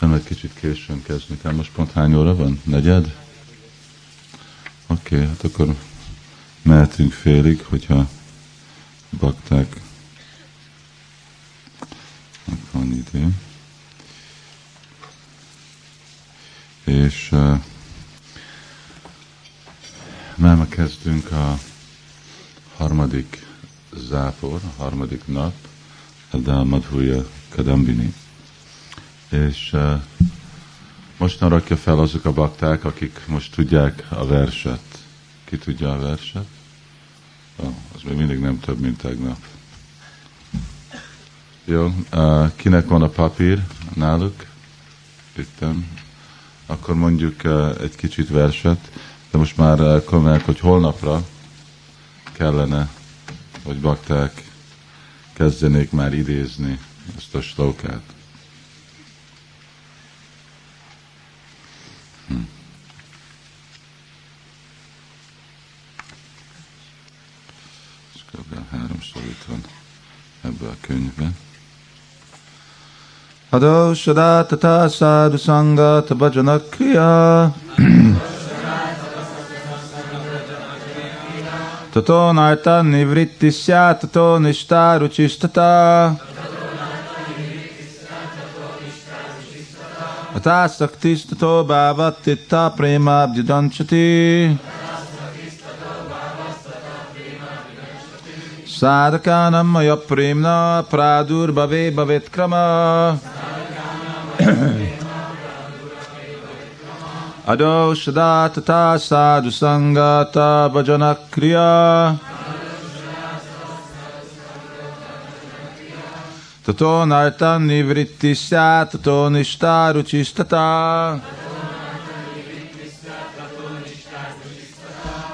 Sem egy kicsit későn kezdni kell. Most pont hány óra van? Negyed? Oké, okay, hát akkor mehetünk félig, hogyha bakták van idő. És uh, már kezdünk a harmadik zápor, a harmadik nap, de a Madhurya Kadambini. És uh, most rakja fel azok a bakták, akik most tudják a verset. Ki tudja a verset? Oh, az még mindig nem több, mint tegnap. Jó, uh, kinek van a papír náluk? Itten. Akkor mondjuk uh, egy kicsit verset, de most már uh, hogy holnapra kellene, hogy bakták kezdenék már idézni ezt a slókát. Kb. háromszor itt van ebbe a könyvben. Hado Shada Tata Sadhu Sangha Tabhajana Kriya Tato Narta Nivrittisya Tato Nishta Ruchistata Ata Saktis Tato Bhavatitta Prema Abdidanchati Sadhakanam साधकान्मय प्रेम्णा प्रादुर्भवे भवेत्क्रमः। अदौषधा तथा साधुसङ्गता भजनक्रिया। ततो नर्तन्निवृत्ति स्यात् ततो निष्ठा रुचिस्तता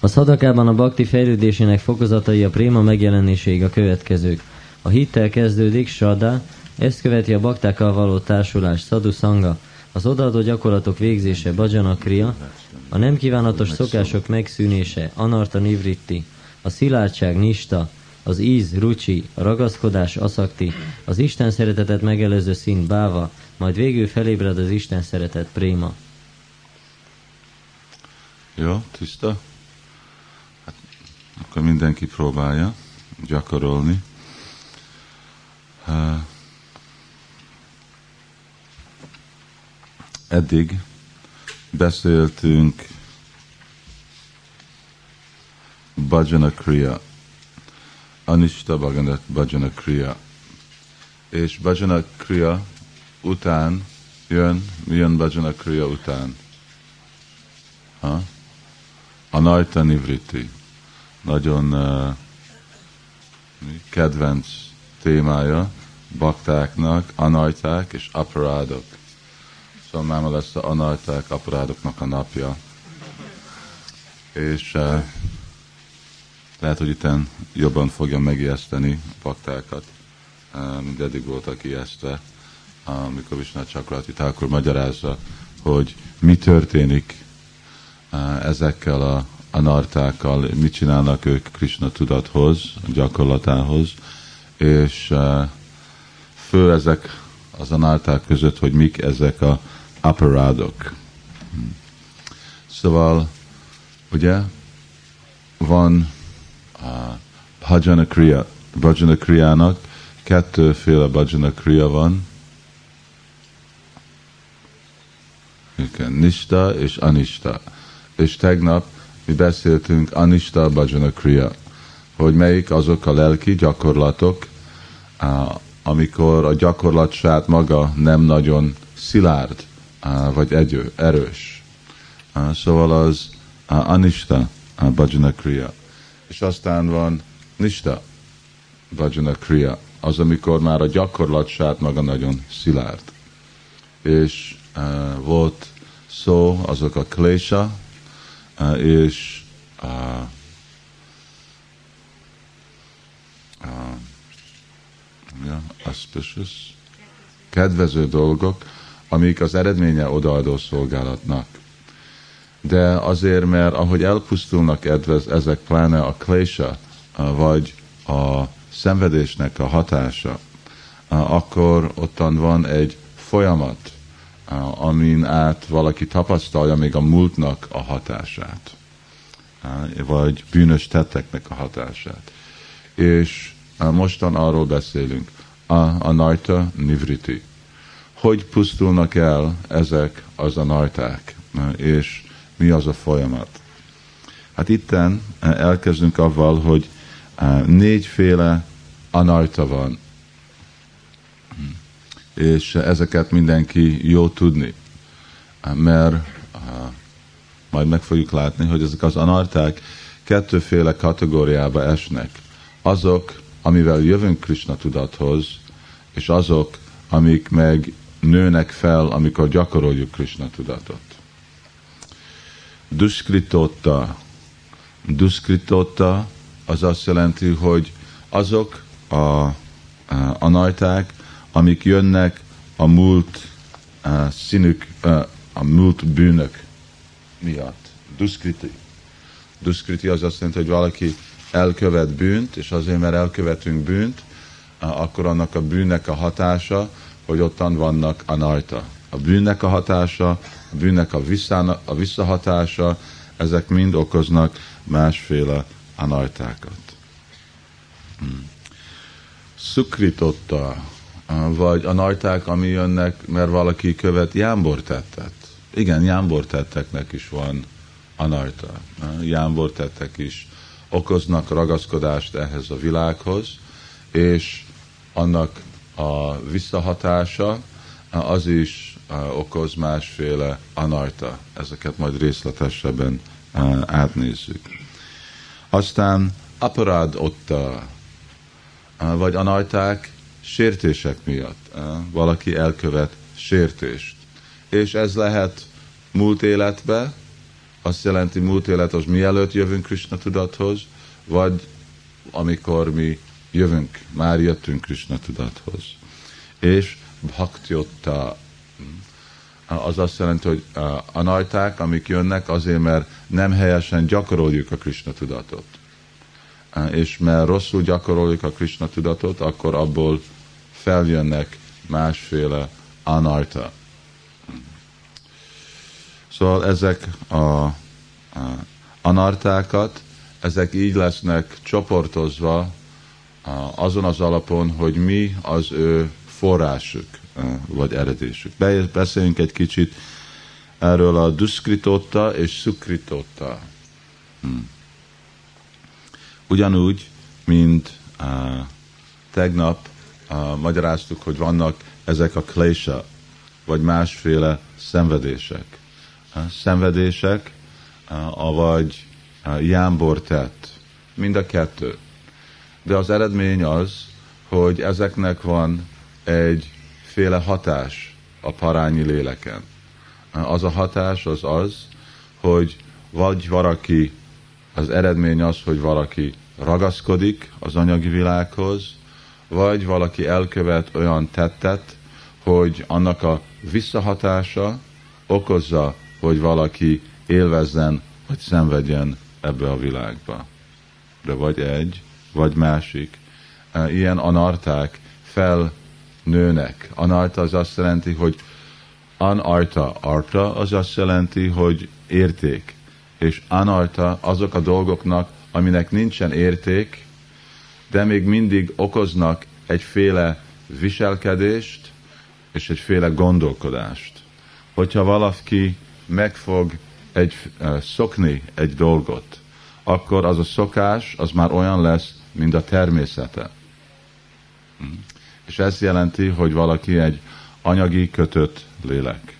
A szadakában a bakti fejlődésének fokozatai a préma megjelenéséig a következők. A hittel kezdődik Sada, ezt követi a baktákkal való társulás Sadhu Sangha, az odaadó gyakorlatok végzése Bhajana Kriya, a nem kívánatos szokások megszűnése Anarta Nivritti, a szilárdság Nista, az íz, rucsi, a ragaszkodás, aszakti, az Isten szeretetet megelőző szint báva, majd végül felébred az Isten szeretet préma. Jó, tiszta? Hát, akkor mindenki próbálja gyakorolni. eddig beszéltünk Bhajana Kriya, Bhaganat Bhajana Kriya. És Bhajana Kriya után jön, mi jön Bhajana Kriya után? Ha? Anarta Nivriti. Nagyon uh, kedvenc témája baktáknak, anajták és aparádok. Szóval máma lesz a anajták, aparádoknak a napja. És uh, lehet, hogy itt jobban fogja megijeszteni baktákat, uh, mint eddig voltak ijesztve, amikor Vishnu Chakrati Thakur magyarázza, hogy mi történik ezekkel a anartákkal, mit csinálnak ők Krishna tudathoz, gyakorlatához, és fő ezek az análták között, hogy mik ezek a aparádok. Szóval, ugye, van a bhajana kriya, bhajana kriának kettőféle bhajana kriya van, igen, nista és anista. És tegnap mi beszéltünk anista bhajana kriya hogy melyik azok a lelki gyakorlatok, amikor a gyakorlat saját maga nem nagyon szilárd, vagy egyő, erős. Szóval az anista bhajana kriya. És aztán van nista bhajana kriya. az, amikor már a gyakorlat sát maga nagyon szilárd. És volt szó, azok a klésa, és uh, uh, yeah, auspicious, kedvező dolgok, amik az eredménye odaadó szolgálatnak. De azért, mert ahogy elpusztulnak edvez, ezek pláne a klésa, vagy a szenvedésnek a hatása, akkor ottan van egy folyamat, amin át valaki tapasztalja még a múltnak a hatását, vagy bűnös tetteknek a hatását. És mostan arról beszélünk, a, a najta nivriti. Hogy pusztulnak el ezek az a najták, és mi az a folyamat? Hát itten elkezdünk avval, hogy négyféle anarta van, és ezeket mindenki jó tudni, mert majd meg fogjuk látni, hogy ezek az anarták kettőféle kategóriába esnek. Azok, amivel jövünk Krishna tudathoz, és azok, amik meg nőnek fel, amikor gyakoroljuk Krishna tudatot. Duskritota. Duskritota az azt jelenti, hogy azok a, a, a najták, amik jönnek a múlt a színük, a, a múlt bűnök miatt. Duskriti. Duskriti az azt jelenti, hogy valaki elkövet bűnt, és azért, mert elkövetünk bűnt, akkor annak a bűnnek a hatása, hogy ottan vannak a najta. A bűnnek a hatása, a bűnnek a, visszána, a visszahatása, ezek mind okoznak másféle anajtákat. Hmm. Szukritotta, vagy a najták, ami jönnek, mert valaki követ jámbortettet. Igen, jámbortetteknek is van anajta. Jámbortettek is okoznak ragaszkodást ehhez a világhoz, és annak a visszahatása az is okoz másféle anajta. Ezeket majd részletesebben átnézzük. Aztán aparád ott, vagy anajták sértések miatt. Valaki elkövet sértést. És ez lehet múlt életbe, azt jelenti múlt élet az mielőtt jövünk Krishna tudathoz, vagy amikor mi jövünk, már jöttünk Krishna tudathoz. És bhaktyotta, az azt jelenti, hogy a najták, amik jönnek azért, mert nem helyesen gyakoroljuk a Krishna tudatot. És mert rosszul gyakoroljuk a Krishna tudatot, akkor abból feljönnek másféle anarta. Szóval ezek a, a anartákat, ezek így lesznek csoportozva azon az alapon, hogy mi az ő forrásuk, vagy eredésük. Beszéljünk egy kicsit erről a duszkritotta és szukritotta. Hmm. Ugyanúgy, mint tegnap magyaráztuk, hogy vannak ezek a klésa, vagy másféle szenvedések. Uh, szenvedések, uh, avagy uh, jámbor tett. Mind a kettő de az eredmény az, hogy ezeknek van egyféle hatás a parányi léleken. Az a hatás az az, hogy vagy valaki, az eredmény az, hogy valaki ragaszkodik az anyagi világhoz, vagy valaki elkövet olyan tettet, hogy annak a visszahatása okozza, hogy valaki élvezzen, vagy szenvedjen ebbe a világba. De vagy egy, vagy másik. Ilyen anarták felnőnek. Anarta az azt jelenti, hogy anarta, arta az azt jelenti, hogy érték. És anarta azok a dolgoknak, aminek nincsen érték, de még mindig okoznak egyféle viselkedést és egyféle gondolkodást. Hogyha valaki megfog egy, szokni egy dolgot, akkor az a szokás az már olyan lesz, mint a természete. És ez jelenti, hogy valaki egy anyagi kötött lélek.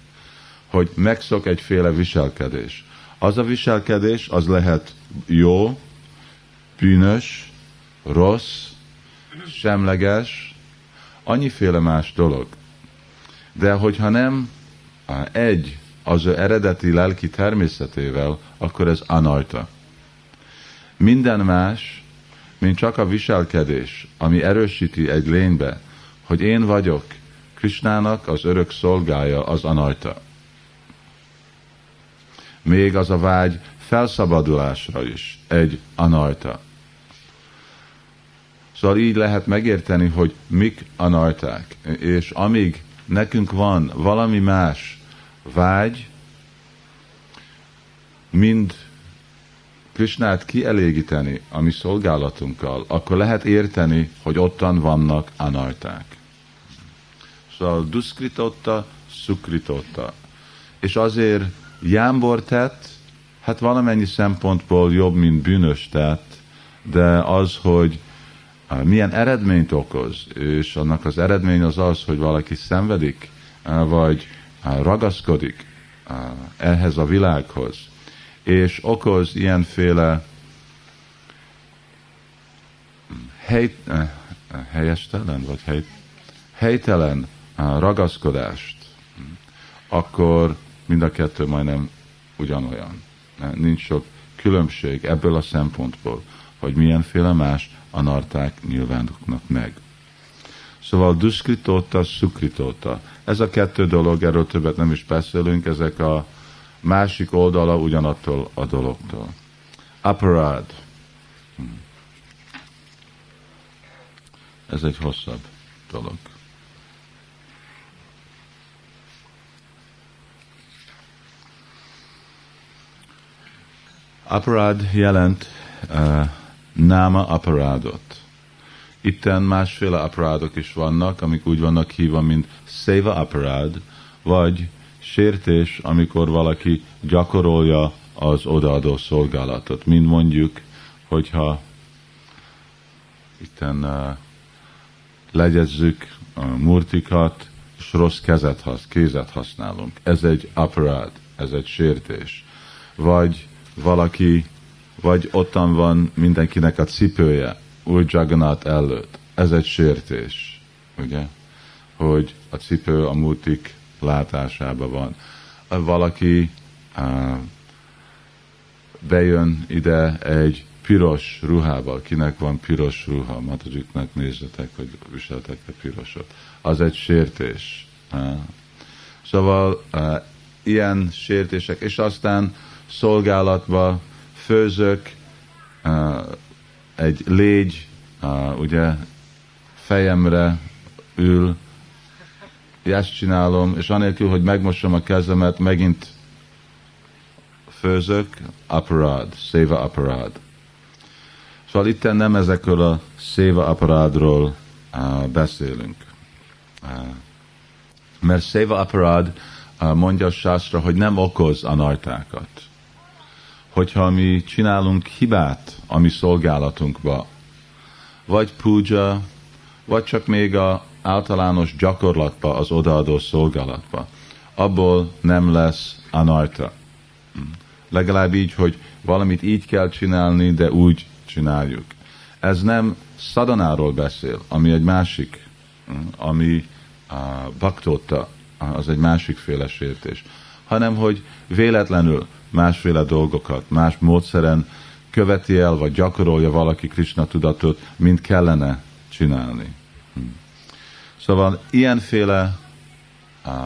Hogy megszok egyféle viselkedés. Az a viselkedés, az lehet jó, bűnös, rossz, semleges, annyiféle más dolog. De hogyha nem egy az ő eredeti lelki természetével, akkor ez anarta. Minden más, mint csak a viselkedés, ami erősíti egy lénybe, hogy én vagyok Krisnának az örök szolgája, az anarta. Még az a vágy felszabadulásra is egy anarta. Szóval így lehet megérteni, hogy mik anarták, és amíg nekünk van valami más vágy, mind Krisnát kielégíteni a mi szolgálatunkkal, akkor lehet érteni, hogy ottan vannak anarták. Szóval duszkritotta, szukritotta. És azért jámbor tett, hát valamennyi szempontból jobb, mint bűnös tett, de az, hogy milyen eredményt okoz, és annak az eredmény az az, hogy valaki szenvedik, vagy ragaszkodik ehhez a világhoz, és okoz ilyenféle hely, helyestelen, vagy hely, helytelen ragaszkodást, akkor mind a kettő majdnem ugyanolyan. Nincs sok különbség ebből a szempontból, hogy milyenféle más anarták nyilvánulnak meg. Szóval duszkritóta, szukritóta. Ez a kettő dolog, erről többet nem is beszélünk, ezek a másik oldala ugyanattól a dologtól. Aparád. Hmm. Ez egy hosszabb dolog. Aparád jelent uh, náma aparádot. Itten másféle aparádok is vannak, amik úgy vannak hívva, mint széva aparád, vagy sértés, amikor valaki gyakorolja az odaadó szolgálatot. Mind mondjuk, hogyha itten uh, legyezzük a murtikat, és rossz kezet hasz, kézet használunk. Ez egy aparád, ez egy sértés. Vagy valaki vagy ottan van mindenkinek a cipője, új Jagannath előtt. Ez egy sértés, ugye? Hogy a cipő a múltik látásában van. Valaki uh, bejön ide egy piros ruhával, kinek van piros ruha, Matajiknak nézzetek, hogy viseltek a pirosot. Az egy sértés. Szóval ilyen sértések, és aztán szolgálatba főzök, egy légy, ugye fejemre ül, ezt csinálom, és anélkül, hogy megmosom a kezemet, megint főzök, aparád, széva aparád. Szóval itt nem ezekről a széva aparádról beszélünk. Mert széva aparád mondja a sástra, hogy nem okoz anartákat hogyha mi csinálunk hibát a mi szolgálatunkba, vagy puja, vagy csak még a általános gyakorlatba, az odaadó szolgálatba, abból nem lesz anarta. Legalább így, hogy valamit így kell csinálni, de úgy csináljuk. Ez nem szadanáról beszél, ami egy másik, ami a baktóta, az egy másik féle sértés, hanem hogy véletlenül másféle dolgokat, más módszeren követi el, vagy gyakorolja valaki Krishna tudatot, mint kellene csinálni. Hm. Szóval ilyenféle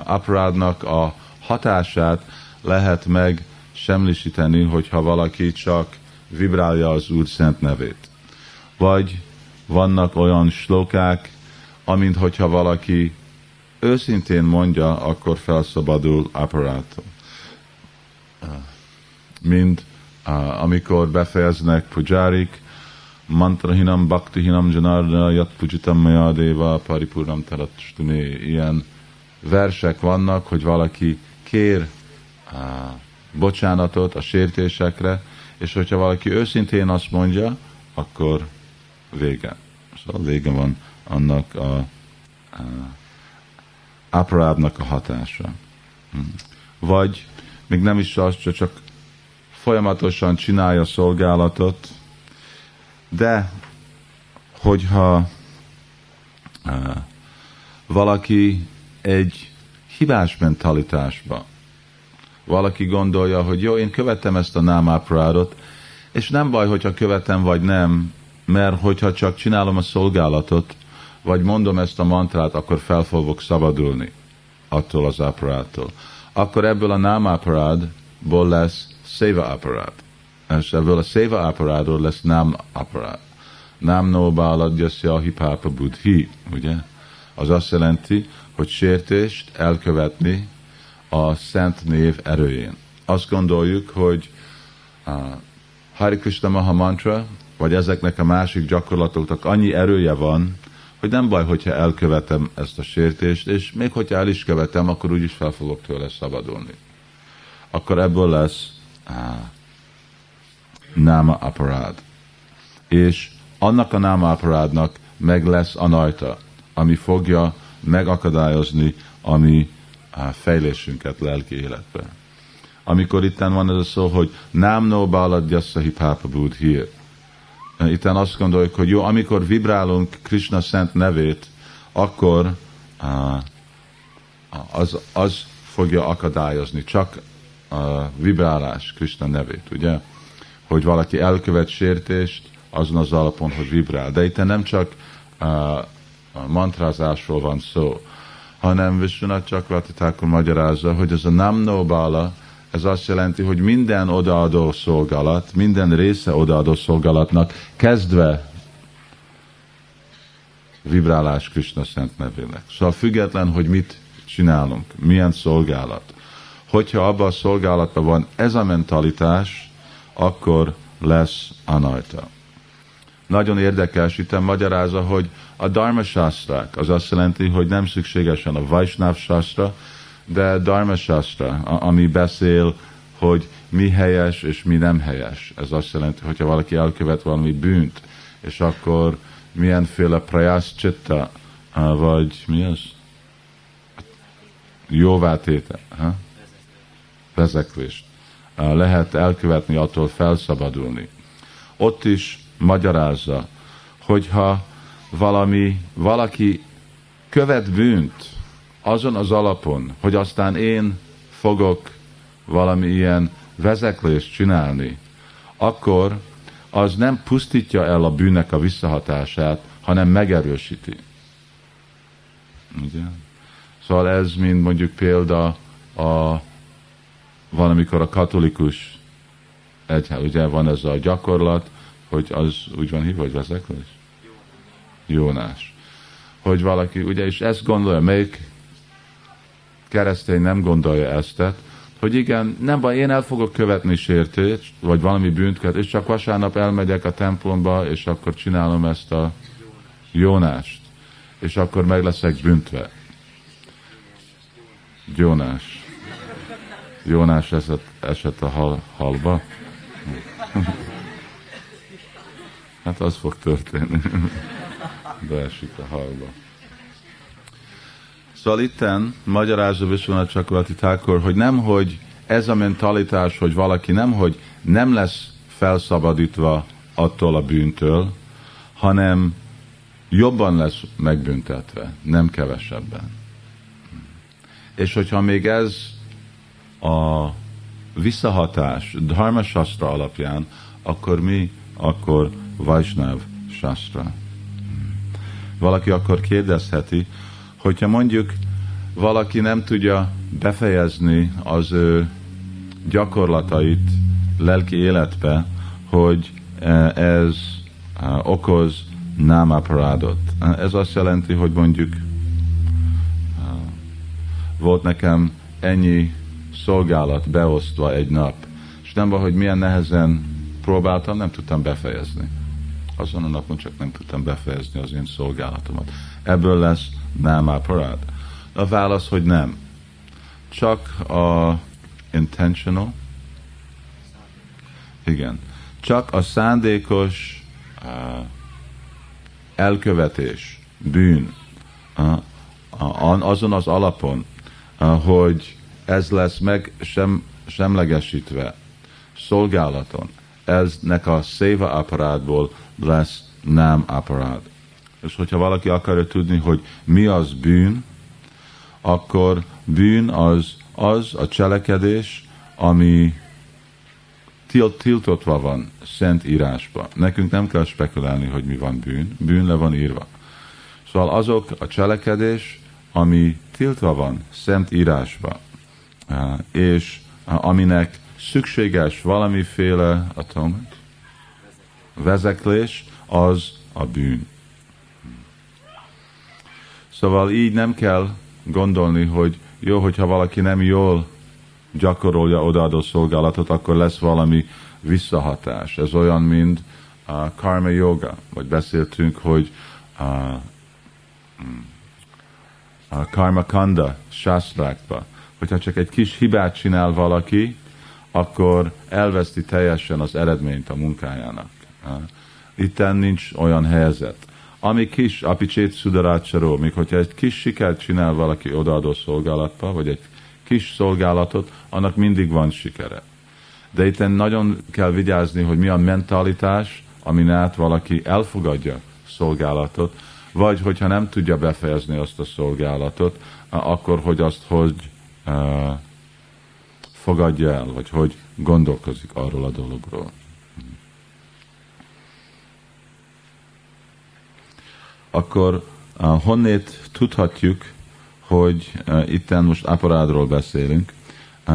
aparádnak a hatását lehet meg semlisíteni, hogyha valaki csak vibrálja az Úr szent nevét. Vagy vannak olyan slokák, amint hogyha valaki őszintén mondja, akkor felszabadul aparától mint uh, amikor befejeznek pujárik, mantrahinam bhaktihinam janardana yat pujitam mayadeva paripurnam taratstuné. Ilyen versek vannak, hogy valaki kér uh, bocsánatot a sértésekre, és hogyha valaki őszintén azt mondja, akkor vége. Szóval vége van annak a, a aparádnak a hatása. Hm. Vagy még nem is az, csak folyamatosan csinálja a szolgálatot, de hogyha uh, valaki egy hibás mentalitásba. Valaki gondolja, hogy jó, én követem ezt a námáprádot, és nem baj, hogyha követem vagy nem, mert hogyha csak csinálom a szolgálatot, vagy mondom ezt a mantrát, akkor fel fogok szabadulni attól az aparától. Akkor ebből a námáparádból lesz széva aparát. És ebből a széva aparátról lesz nám aparát. Nám no báladjaszja hipápa budhi, ugye? Az azt jelenti, hogy sértést elkövetni a szent név erőjén. Azt gondoljuk, hogy a Hari Krishna Maha Mantra, vagy ezeknek a másik gyakorlatoknak annyi erője van, hogy nem baj, hogyha elkövetem ezt a sértést, és még hogyha el is követem, akkor úgyis fel fogok tőle szabadulni. Akkor ebből lesz á, náma aparád. És annak a náma aparádnak meg lesz a najta, ami fogja megakadályozni a mi fejlésünket lelki életben. Amikor itten van ez a szó, hogy nám no baladjassa hipápa hír, itten azt gondoljuk, hogy jó, amikor vibrálunk Krishna szent nevét, akkor az, az fogja akadályozni, csak a vibrálás Krishna nevét, ugye? Hogy valaki elkövet sértést, azon az alapon, hogy vibrál. De itt nem csak a, mantrázásról van szó, hanem Vishwanath Chakrati Thakur magyarázza, hogy ez a Namno Bala, ez azt jelenti, hogy minden odaadó szolgálat, minden része odaadó szolgálatnak kezdve vibrálás Krishna szent nevének. Szóval független, hogy mit csinálunk, milyen szolgálat. Hogyha abban a szolgálatban van ez a mentalitás, akkor lesz anajta. Nagyon érdekes, itt magyarázza, hogy a dharma sástrák, az azt jelenti, hogy nem szükségesen a Vaishnav sastra, de Dharma Shastra, ami beszél, hogy mi helyes és mi nem helyes. Ez azt jelenti, hogyha valaki elkövet valami bűnt, és akkor milyenféle prayaschitta, vagy mi az? Jóvátéte, ha? Vezeklést lehet elkövetni, attól felszabadulni. Ott is magyarázza, hogyha valami, valaki követ bűnt, azon az alapon, hogy aztán én fogok valami ilyen vezeklést csinálni, akkor az nem pusztítja el a bűnnek a visszahatását, hanem megerősíti. Ugye? Szóval ez, mint mondjuk példa a van, amikor a katolikus egyház, ugye van ez a gyakorlat, hogy az úgy van hívva, hogy vezeklés? Jónás. Hogy valaki, ugye, és ezt gondolja, melyik keresztény nem gondolja ezt, hogy igen, nem baj, én el fogok követni sértést, vagy valami bűnt, és csak vasárnap elmegyek a templomba, és akkor csinálom ezt a Jónást, és akkor meg leszek büntve. Jónás. Jónás esett, esett a hal, halba. Hát az fog történni. Beesik a halba. Szóval itten magyarázza Vishwanath Chakravarti Thakur, hogy nem, hogy ez a mentalitás, hogy valaki nem, hogy nem lesz felszabadítva attól a bűntől, hanem jobban lesz megbüntetve, nem kevesebben. És hogyha még ez a visszahatás Dharma Shastra alapján, akkor mi? Akkor Vaishnav Shastra. Valaki akkor kérdezheti, hogyha mondjuk valaki nem tudja befejezni az ő gyakorlatait lelki életbe, hogy e, ez e, okoz námaparádot. Ez azt jelenti, hogy mondjuk e, volt nekem ennyi szolgálat beosztva egy nap, és nem hogy milyen nehezen próbáltam, nem tudtam befejezni. Azon a napon csak nem tudtam befejezni az én szolgálatomat. Ebből lesz nem parád? A válasz, hogy nem. Csak a intentional, igen, csak a szándékos uh, elkövetés, bűn, uh, azon az alapon, hogy ez lesz meg sem, semlegesítve szolgálaton, eznek a széva aparátból lesz nem aparát. És hogyha valaki akarja tudni, hogy mi az bűn, akkor bűn az az a cselekedés, ami tilt, tiltotva van szent írásba. Nekünk nem kell spekulálni, hogy mi van bűn. Bűn le van írva. Szóval azok a cselekedés, ami tiltva van szent írásba, és aminek szükséges valamiféle atomic vezeklés, az a bűn. Szóval így nem kell gondolni, hogy jó, hogyha valaki nem jól gyakorolja odaadó szolgálatot, akkor lesz valami visszahatás. Ez olyan, mint a karma yoga, vagy beszéltünk, hogy a, a karma kanda sásztrákba, hogyha csak egy kis hibát csinál valaki, akkor elveszti teljesen az eredményt a munkájának. Itten nincs olyan helyzet. Ami kis apicsét szudarácsaró, még hogyha egy kis sikert csinál valaki odaadó szolgálatba, vagy egy kis szolgálatot, annak mindig van sikere. De itt nagyon kell vigyázni, hogy mi a mentalitás, amin át valaki elfogadja szolgálatot, vagy hogyha nem tudja befejezni azt a szolgálatot, akkor hogy azt hogy fogadja el, vagy hogy gondolkozik arról a dologról. Akkor honnét tudhatjuk, hogy itten most aparádról beszélünk,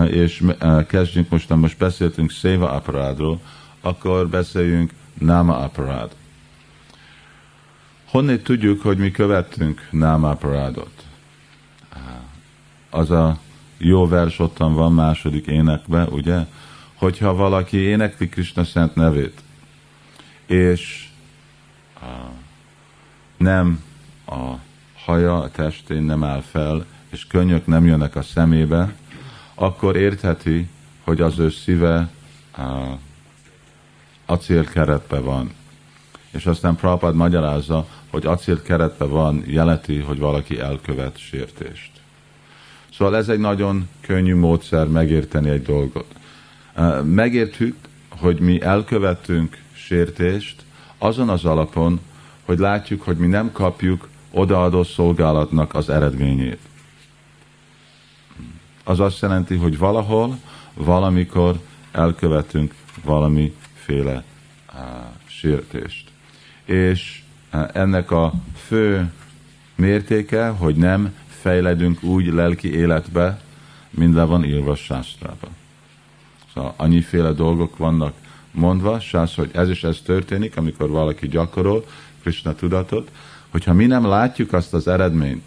és kezdjünk most, most beszéltünk széva aparádról, akkor beszéljünk náma aparád. Honnét tudjuk, hogy mi követtünk náma aparádot? Az a jó vers ottan van második énekbe, ugye? Hogyha valaki énekli Krishna szent nevét, és nem a haja a testén nem áll fel, és könnyök nem jönnek a szemébe, akkor értheti, hogy az ő szíve uh, acélkeretbe van. És aztán Prabhupád magyarázza, hogy acélkeretbe van, jeleti, hogy valaki elkövet sértést. Szóval ez egy nagyon könnyű módszer megérteni egy dolgot. Megértjük, hogy mi elkövettünk sértést azon az alapon, hogy látjuk, hogy mi nem kapjuk odaadó szolgálatnak az eredményét. Az azt jelenti, hogy valahol, valamikor elkövetünk valamiféle uh, sértést. És uh, ennek a fő mértéke, hogy nem fejledünk úgy lelki életbe, mint le van írva sásztrába. Szóval annyiféle dolgok vannak mondva, sász, hogy ez is ez történik, amikor valaki gyakorol Krishna tudatot, hogyha mi nem látjuk azt az eredményt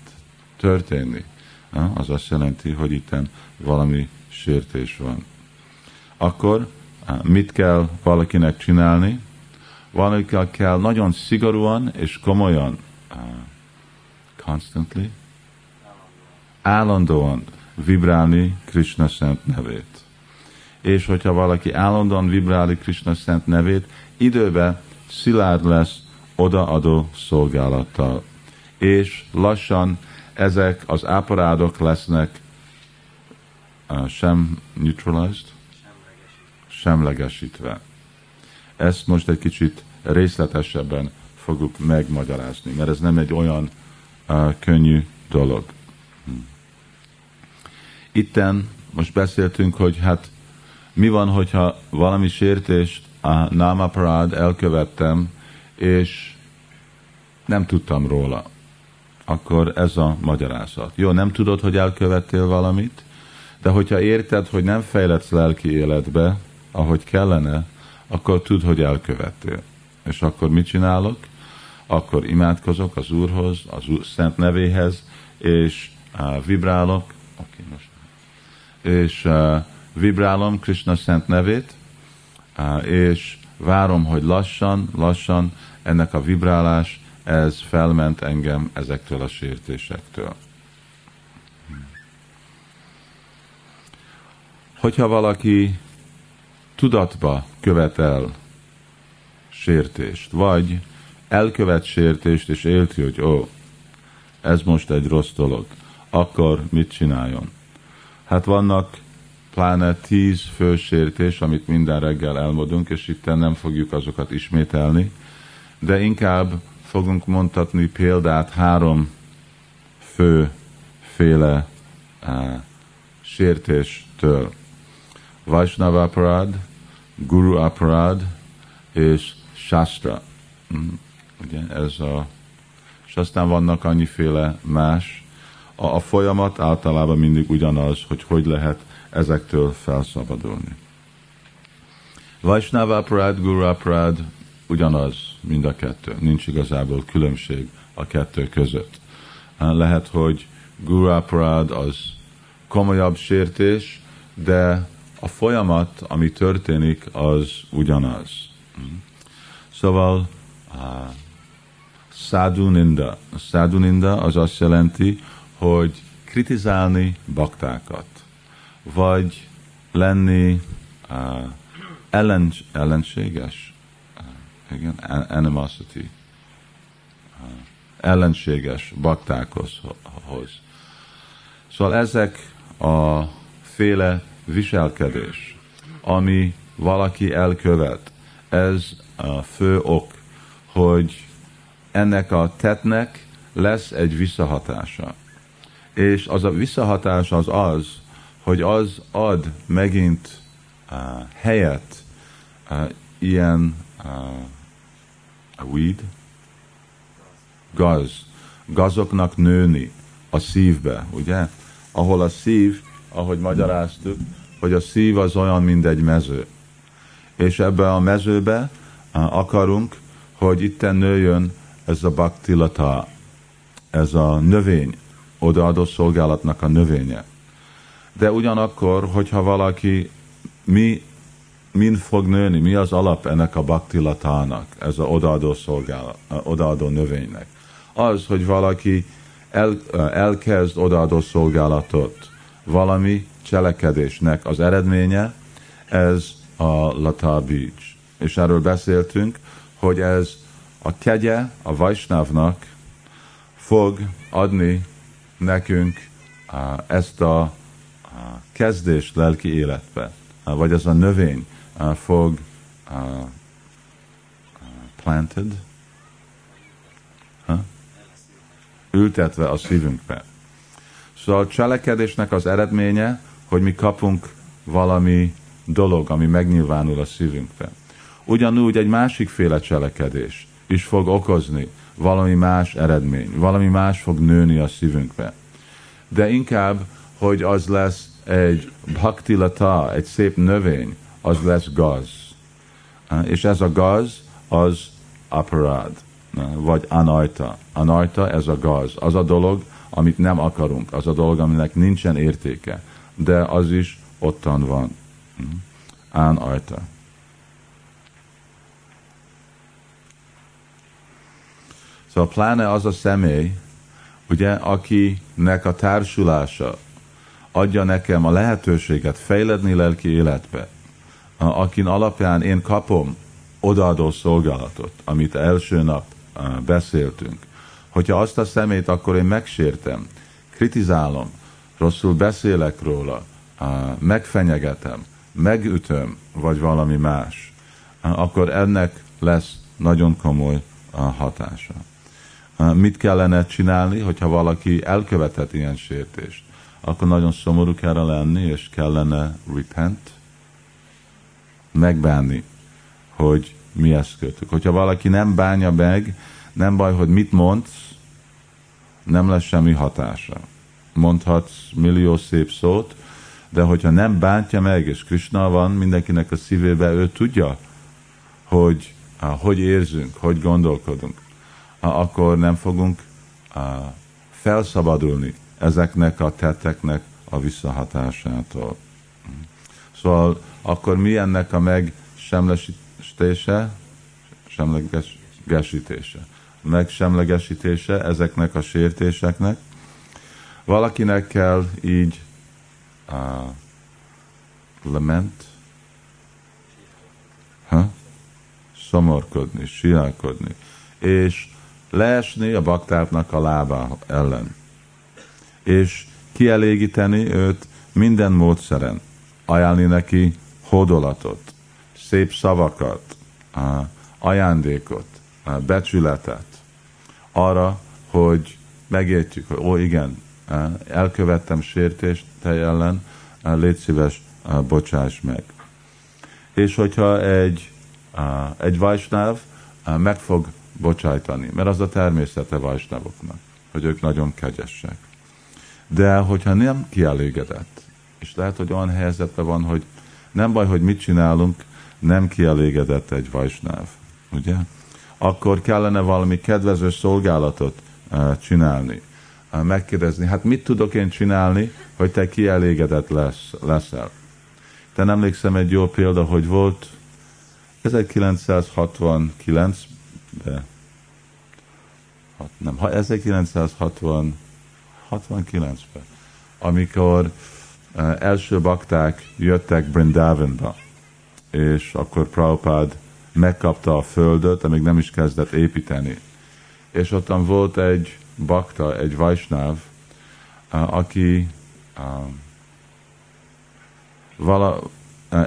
történni, az azt jelenti, hogy itt valami sértés van. Akkor mit kell valakinek csinálni? Valakinek kell nagyon szigorúan és komolyan constantly állandóan vibrálni Krishna szent nevét. És hogyha valaki állandóan vibrálni Krishna szent nevét, időben szilárd lesz odaadó szolgálattal. És lassan ezek az áparádok lesznek uh, sem neutralized, semlegesítve. Ezt most egy kicsit részletesebben fogjuk megmagyarázni, mert ez nem egy olyan uh, könnyű dolog. Itten most beszéltünk, hogy hát mi van, hogyha valami sértést a námaparád elkövettem, és nem tudtam róla. Akkor ez a magyarázat. Jó, nem tudod, hogy elkövettél valamit, de hogyha érted, hogy nem fejletsz lelki életbe, ahogy kellene, akkor tud, hogy elkövettél. És akkor mit csinálok? Akkor imádkozok az Úrhoz, az Úr szent nevéhez, és vibrálok, okay, most, és uh, vibrálom Krishna szent nevét, uh, és várom, hogy lassan, lassan ennek a vibrálás, ez felment engem ezektől a sértésektől. Hogyha valaki tudatba követel sértést, vagy elkövet sértést, és élti, hogy ó, ez most egy rossz dolog, akkor mit csináljon? Hát vannak pláne tíz fősértés, amit minden reggel elmondunk, és itt nem fogjuk azokat ismételni, de inkább fogunk mondhatni példát három főféle uh, sértéstől. Vaishnava aparad, Guru aparad és Shastra. Mm, ugye ez a, és aztán vannak annyiféle más. A, a folyamat általában mindig ugyanaz, hogy hogy lehet ezektől felszabadulni. Vaishnava aparad, Guru aparad ugyanaz mind a kettő. Nincs igazából különbség a kettő között. Lehet, hogy Guru aparad az komolyabb sértés, de a folyamat, ami történik, az ugyanaz. Szóval uh, Sadhuninda. Sadhuninda az azt jelenti, hogy kritizálni baktákat, vagy lenni uh, ellen, ellenséges, uh, igen, animosity, uh, ellenséges baktákhoz. Szóval ezek a féle viselkedés, ami valaki elkövet, ez a fő ok, hogy ennek a tetnek lesz egy visszahatása. És az a visszahatás az az, hogy az ad megint uh, helyet uh, ilyen uh, weed, gaz, gazoknak nőni a szívbe, ugye? Ahol a szív, ahogy magyaráztuk, hogy a szív az olyan, mint egy mező. És ebbe a mezőbe akarunk, hogy itten nőjön ez a baktilata, ez a növény, odaadó szolgálatnak a növénye. De ugyanakkor, hogyha valaki mi, min fog nőni, mi az alap ennek a baktilatának, ez a odaadó szolgálat, odaadó növénynek? Az, hogy valaki el, elkezd odaadó szolgálatot, valami cselekedésnek az eredménye, ez a Lata Beach. És erről beszéltünk, hogy ez a kegye a Vajsnávnak fog adni nekünk ezt a kezdést lelki életbe, vagy ez a növény fog planted, ültetve a szívünkbe. Szóval a cselekedésnek az eredménye, hogy mi kapunk valami dolog, ami megnyilvánul a szívünkben. Ugyanúgy egy másikféle cselekedés is fog okozni valami más eredmény, valami más fog nőni a szívünkbe. De inkább, hogy az lesz egy bhaktilata, egy szép növény, az lesz gaz. És ez a gaz, az aparad, vagy anajta. Anajta, ez a gaz. Az a dolog, amit nem akarunk, az a dolog, aminek nincsen értéke, de az is ottan van. Án Szóval pláne az a személy, ugye, akinek a társulása adja nekem a lehetőséget fejledni lelki életbe, akin alapján én kapom odaadó szolgálatot, amit első nap beszéltünk, hogyha azt a szemét akkor én megsértem, kritizálom, rosszul beszélek róla, megfenyegetem, megütöm, vagy valami más, akkor ennek lesz nagyon komoly hatása. Mit kellene csinálni, hogyha valaki elkövetett ilyen sértést? Akkor nagyon szomorú kell lenni, és kellene repent, megbánni, hogy mi ezt kötük. Hogyha valaki nem bánja meg, nem baj, hogy mit mondsz, nem lesz semmi hatása. Mondhatsz millió szép szót, de hogyha nem bántja meg, és Krishna van mindenkinek a szívébe, ő tudja, hogy hogy érzünk, hogy gondolkodunk, akkor nem fogunk felszabadulni ezeknek a tetteknek a visszahatásától. Szóval akkor mi ennek a megsemlegesítése? Semlegesítése megsemlegesítése ezeknek a sértéseknek. Valakinek kell így uh, lament, ha? szomorkodni, siálkodni, és leesni a baktárnak a lábá ellen, és kielégíteni őt minden módszeren, ajánlni neki hódolatot, szép szavakat, ajándékot, becsületet, arra, hogy megértjük, hogy ó igen, elkövettem sértést te ellen, légy szíves, bocsáss meg. És hogyha egy, egy vajsnáv meg fog bocsájtani, mert az a természete vajsnávoknak, hogy ők nagyon kegyesek. De hogyha nem kielégedett, és lehet, hogy olyan helyzetben van, hogy nem baj, hogy mit csinálunk, nem kielégedett egy vajsnáv, ugye? Akkor kellene valami kedvező szolgálatot csinálni megkérdezni, hát mit tudok én csinálni, hogy te kielégedett lesz, leszel. Te emlékszem egy jó példa, hogy volt 1969-ben, nem, 1960 69-ben, amikor uh, első bakták jöttek Brindavanba, és akkor Prabhupád megkapta a földöt, amíg nem is kezdett építeni. És ottan volt egy bakta, egy vajsnáv, aki vala,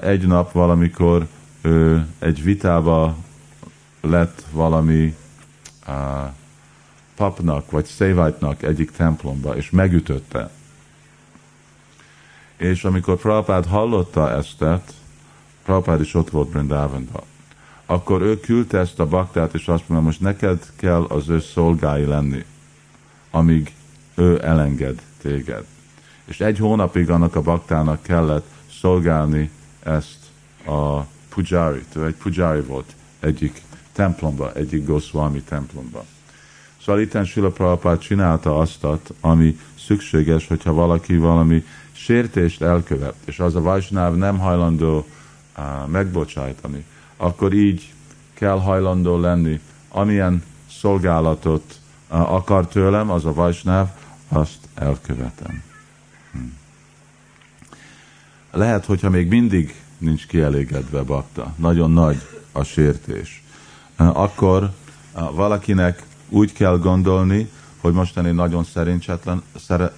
egy nap valamikor ő egy vitába lett valami uh, papnak vagy szévájtnak egyik templomba, és megütötte. És amikor Prabhupád hallotta ezt, Prabhupád is ott volt Brindavanban, akkor ő küldte ezt a baktát, és azt mondta, most neked kell az ő szolgái lenni amíg ő elenged téged. És egy hónapig annak a baktának kellett szolgálni ezt a pujárit. Ő egy pujári volt egyik templomba, egyik Goswami templomba. Szóval itt Sila Prabhupád csinálta azt, ami szükséges, hogyha valaki valami sértést elkövet, és az a vajsnáv nem hajlandó uh, megbocsájtani, akkor így kell hajlandó lenni, amilyen szolgálatot akar tőlem, az a vajsnáv, azt elkövetem. Hm. Lehet, hogyha még mindig nincs kielégedve bakta, nagyon nagy a sértés, akkor valakinek úgy kell gondolni, hogy mostan én nagyon szerencsétlen, szere,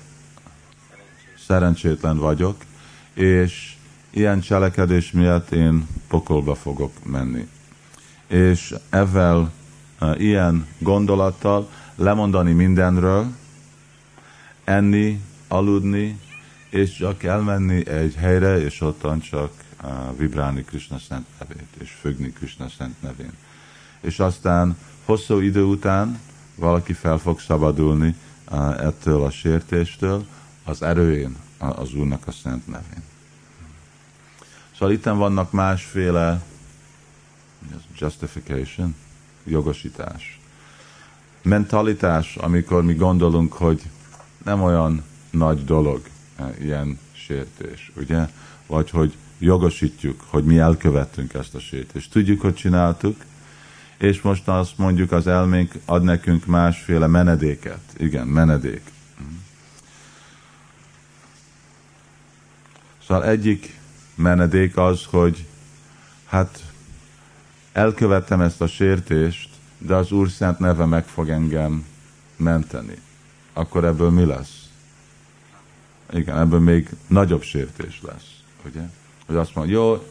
szerencsétlen vagyok, és ilyen cselekedés miatt én pokolba fogok menni. És ezzel, ilyen gondolattal lemondani mindenről, enni, aludni, és csak elmenni egy helyre, és ottan csak vibrálni Krishna szent nevét, és függni Krishna szent nevén. És aztán hosszú idő után valaki fel fog szabadulni ettől a sértéstől, az erőjén, az Úrnak a szent nevén. Szóval itt vannak másféle justification, jogosítás mentalitás, amikor mi gondolunk, hogy nem olyan nagy dolog ilyen sértés, ugye? Vagy hogy jogosítjuk, hogy mi elkövettünk ezt a sértést. Tudjuk, hogy csináltuk, és most azt mondjuk, az elménk ad nekünk másféle menedéket. Igen, menedék. Szóval egyik menedék az, hogy hát elkövettem ezt a sértést, de az Úr szent neve meg fog engem menteni. Akkor ebből mi lesz? Igen, ebből még nagyobb sértés lesz, ugye? Hogy azt mondja, jó,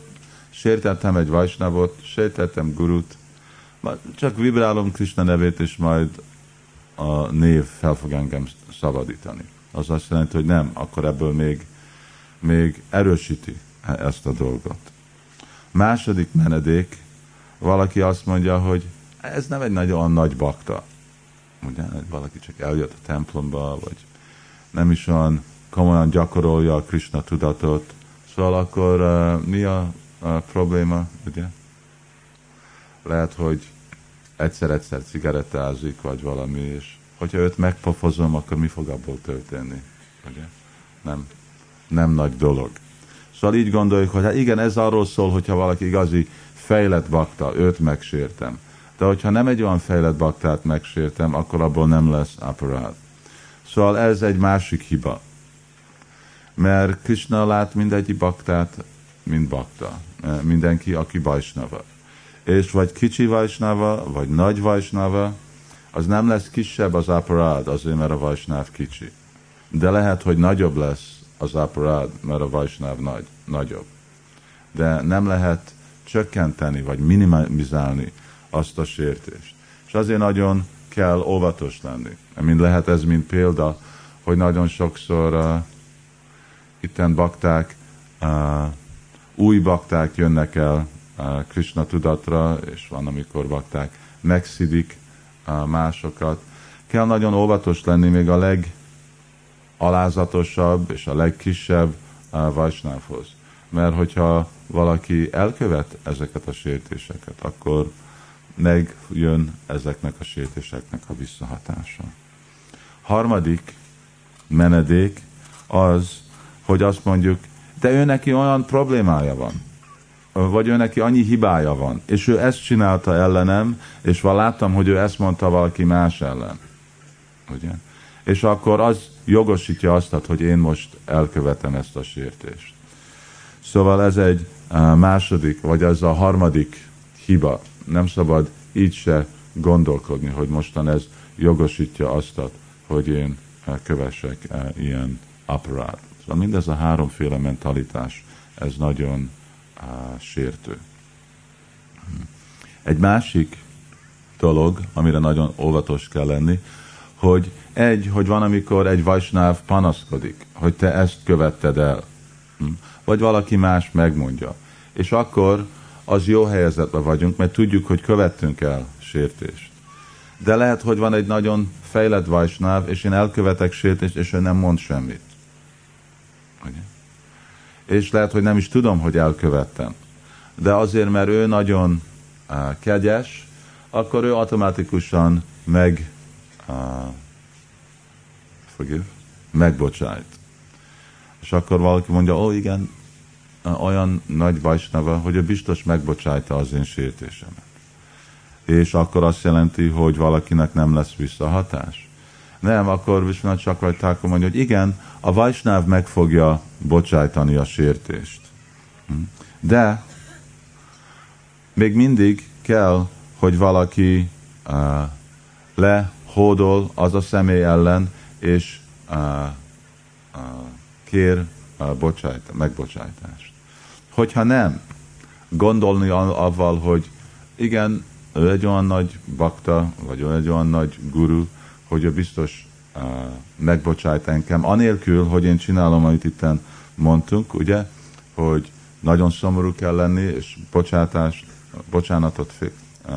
sértettem egy vajsnavot, sértettem gurut, csak vibrálom Krishna nevét, és majd a név fel fog engem szabadítani. Az azt jelenti, hogy nem, akkor ebből még, még erősíti ezt a dolgot. Második menedék, valaki azt mondja, hogy ez nem egy nagyon nagy bakta. Ugye, valaki csak eljött a templomba, vagy nem is olyan komolyan gyakorolja a Krishna tudatot. Szóval akkor uh, mi a, a probléma, ugye? Lehet, hogy egyszer-egyszer cigarettázik, vagy valami, és hogyha őt megpofozom, akkor mi fog abból történni? Ugye? Nem, nem nagy dolog. Szóval így gondoljuk, hogy hát igen, ez arról szól, hogyha valaki igazi fejlett bakta, őt megsértem. De hogyha nem egy olyan fejlett baktát megsértem, akkor abból nem lesz aparát. Szóval ez egy másik hiba. Mert Krishna lát mindegyik baktát, mint bakta. Mindenki, aki bajsnava. És vagy kicsi vajsnava, vagy nagy vajsnava, az nem lesz kisebb az aparád, azért, mert a vajsnáv kicsi. De lehet, hogy nagyobb lesz az aparád, mert a vajsnáv nagy, nagyobb. De nem lehet csökkenteni, vagy minimalizálni azt a sértést. És azért nagyon kell óvatos lenni. Mind lehet ez, mint példa, hogy nagyon sokszor uh, itten bakták, uh, új bakták jönnek el Krishna tudatra, és van, amikor bakták megszidik másokat. Kell nagyon óvatos lenni, még a legalázatosabb és a legkisebb Vajsnávhoz. Mert hogyha valaki elkövet ezeket a sértéseket, akkor megjön ezeknek a sértéseknek a visszahatása. Harmadik menedék az, hogy azt mondjuk, de ő neki olyan problémája van, vagy ő neki annyi hibája van, és ő ezt csinálta ellenem, és láttam, hogy ő ezt mondta valaki más ellen. Ugye? És akkor az jogosítja azt, hogy én most elkövetem ezt a sértést. Szóval ez egy második, vagy ez a harmadik hiba. Nem szabad így se gondolkodni, hogy mostan ez jogosítja azt, hogy én kövessek ilyen aparát. Szóval mindez a háromféle mentalitás, ez nagyon uh, sértő. Egy másik dolog, amire nagyon óvatos kell lenni, hogy egy, hogy van, amikor egy vajsnáv panaszkodik, hogy te ezt követted el, hm? vagy valaki más megmondja. És akkor az jó helyzetben vagyunk, mert tudjuk, hogy követtünk el sértést. De lehet, hogy van egy nagyon fejlett vajsnáv, és én elkövetek sértést, és ő nem mond semmit. Ugye? És lehet, hogy nem is tudom, hogy elkövettem. De azért, mert ő nagyon uh, kegyes, akkor ő automatikusan meg uh, forgive, megbocsájt. És akkor valaki mondja, ó oh, igen, olyan nagy vajsnava, hogy ő biztos megbocsájta az én sértésemet. És akkor azt jelenti, hogy valakinek nem lesz visszahatás. Nem, akkor Visvanath Chakraj Thakur mondja, hogy igen, a Vajsnáv meg fogja bocsájtani a sértést. Hm? De még mindig kell, hogy valaki uh, lehódol az a személy ellen, és uh, uh, kér uh, bocsájt, megbocsájtást. Hogyha nem, gondolni avval, hogy igen, ő egy olyan nagy bakta, vagy ő egy olyan nagy guru, hogy ő biztos uh, megbocsájt engem, anélkül, hogy én csinálom, amit itt mondtunk, ugye, hogy nagyon szomorú kell lenni, és bocsátást, bocsánatot uh,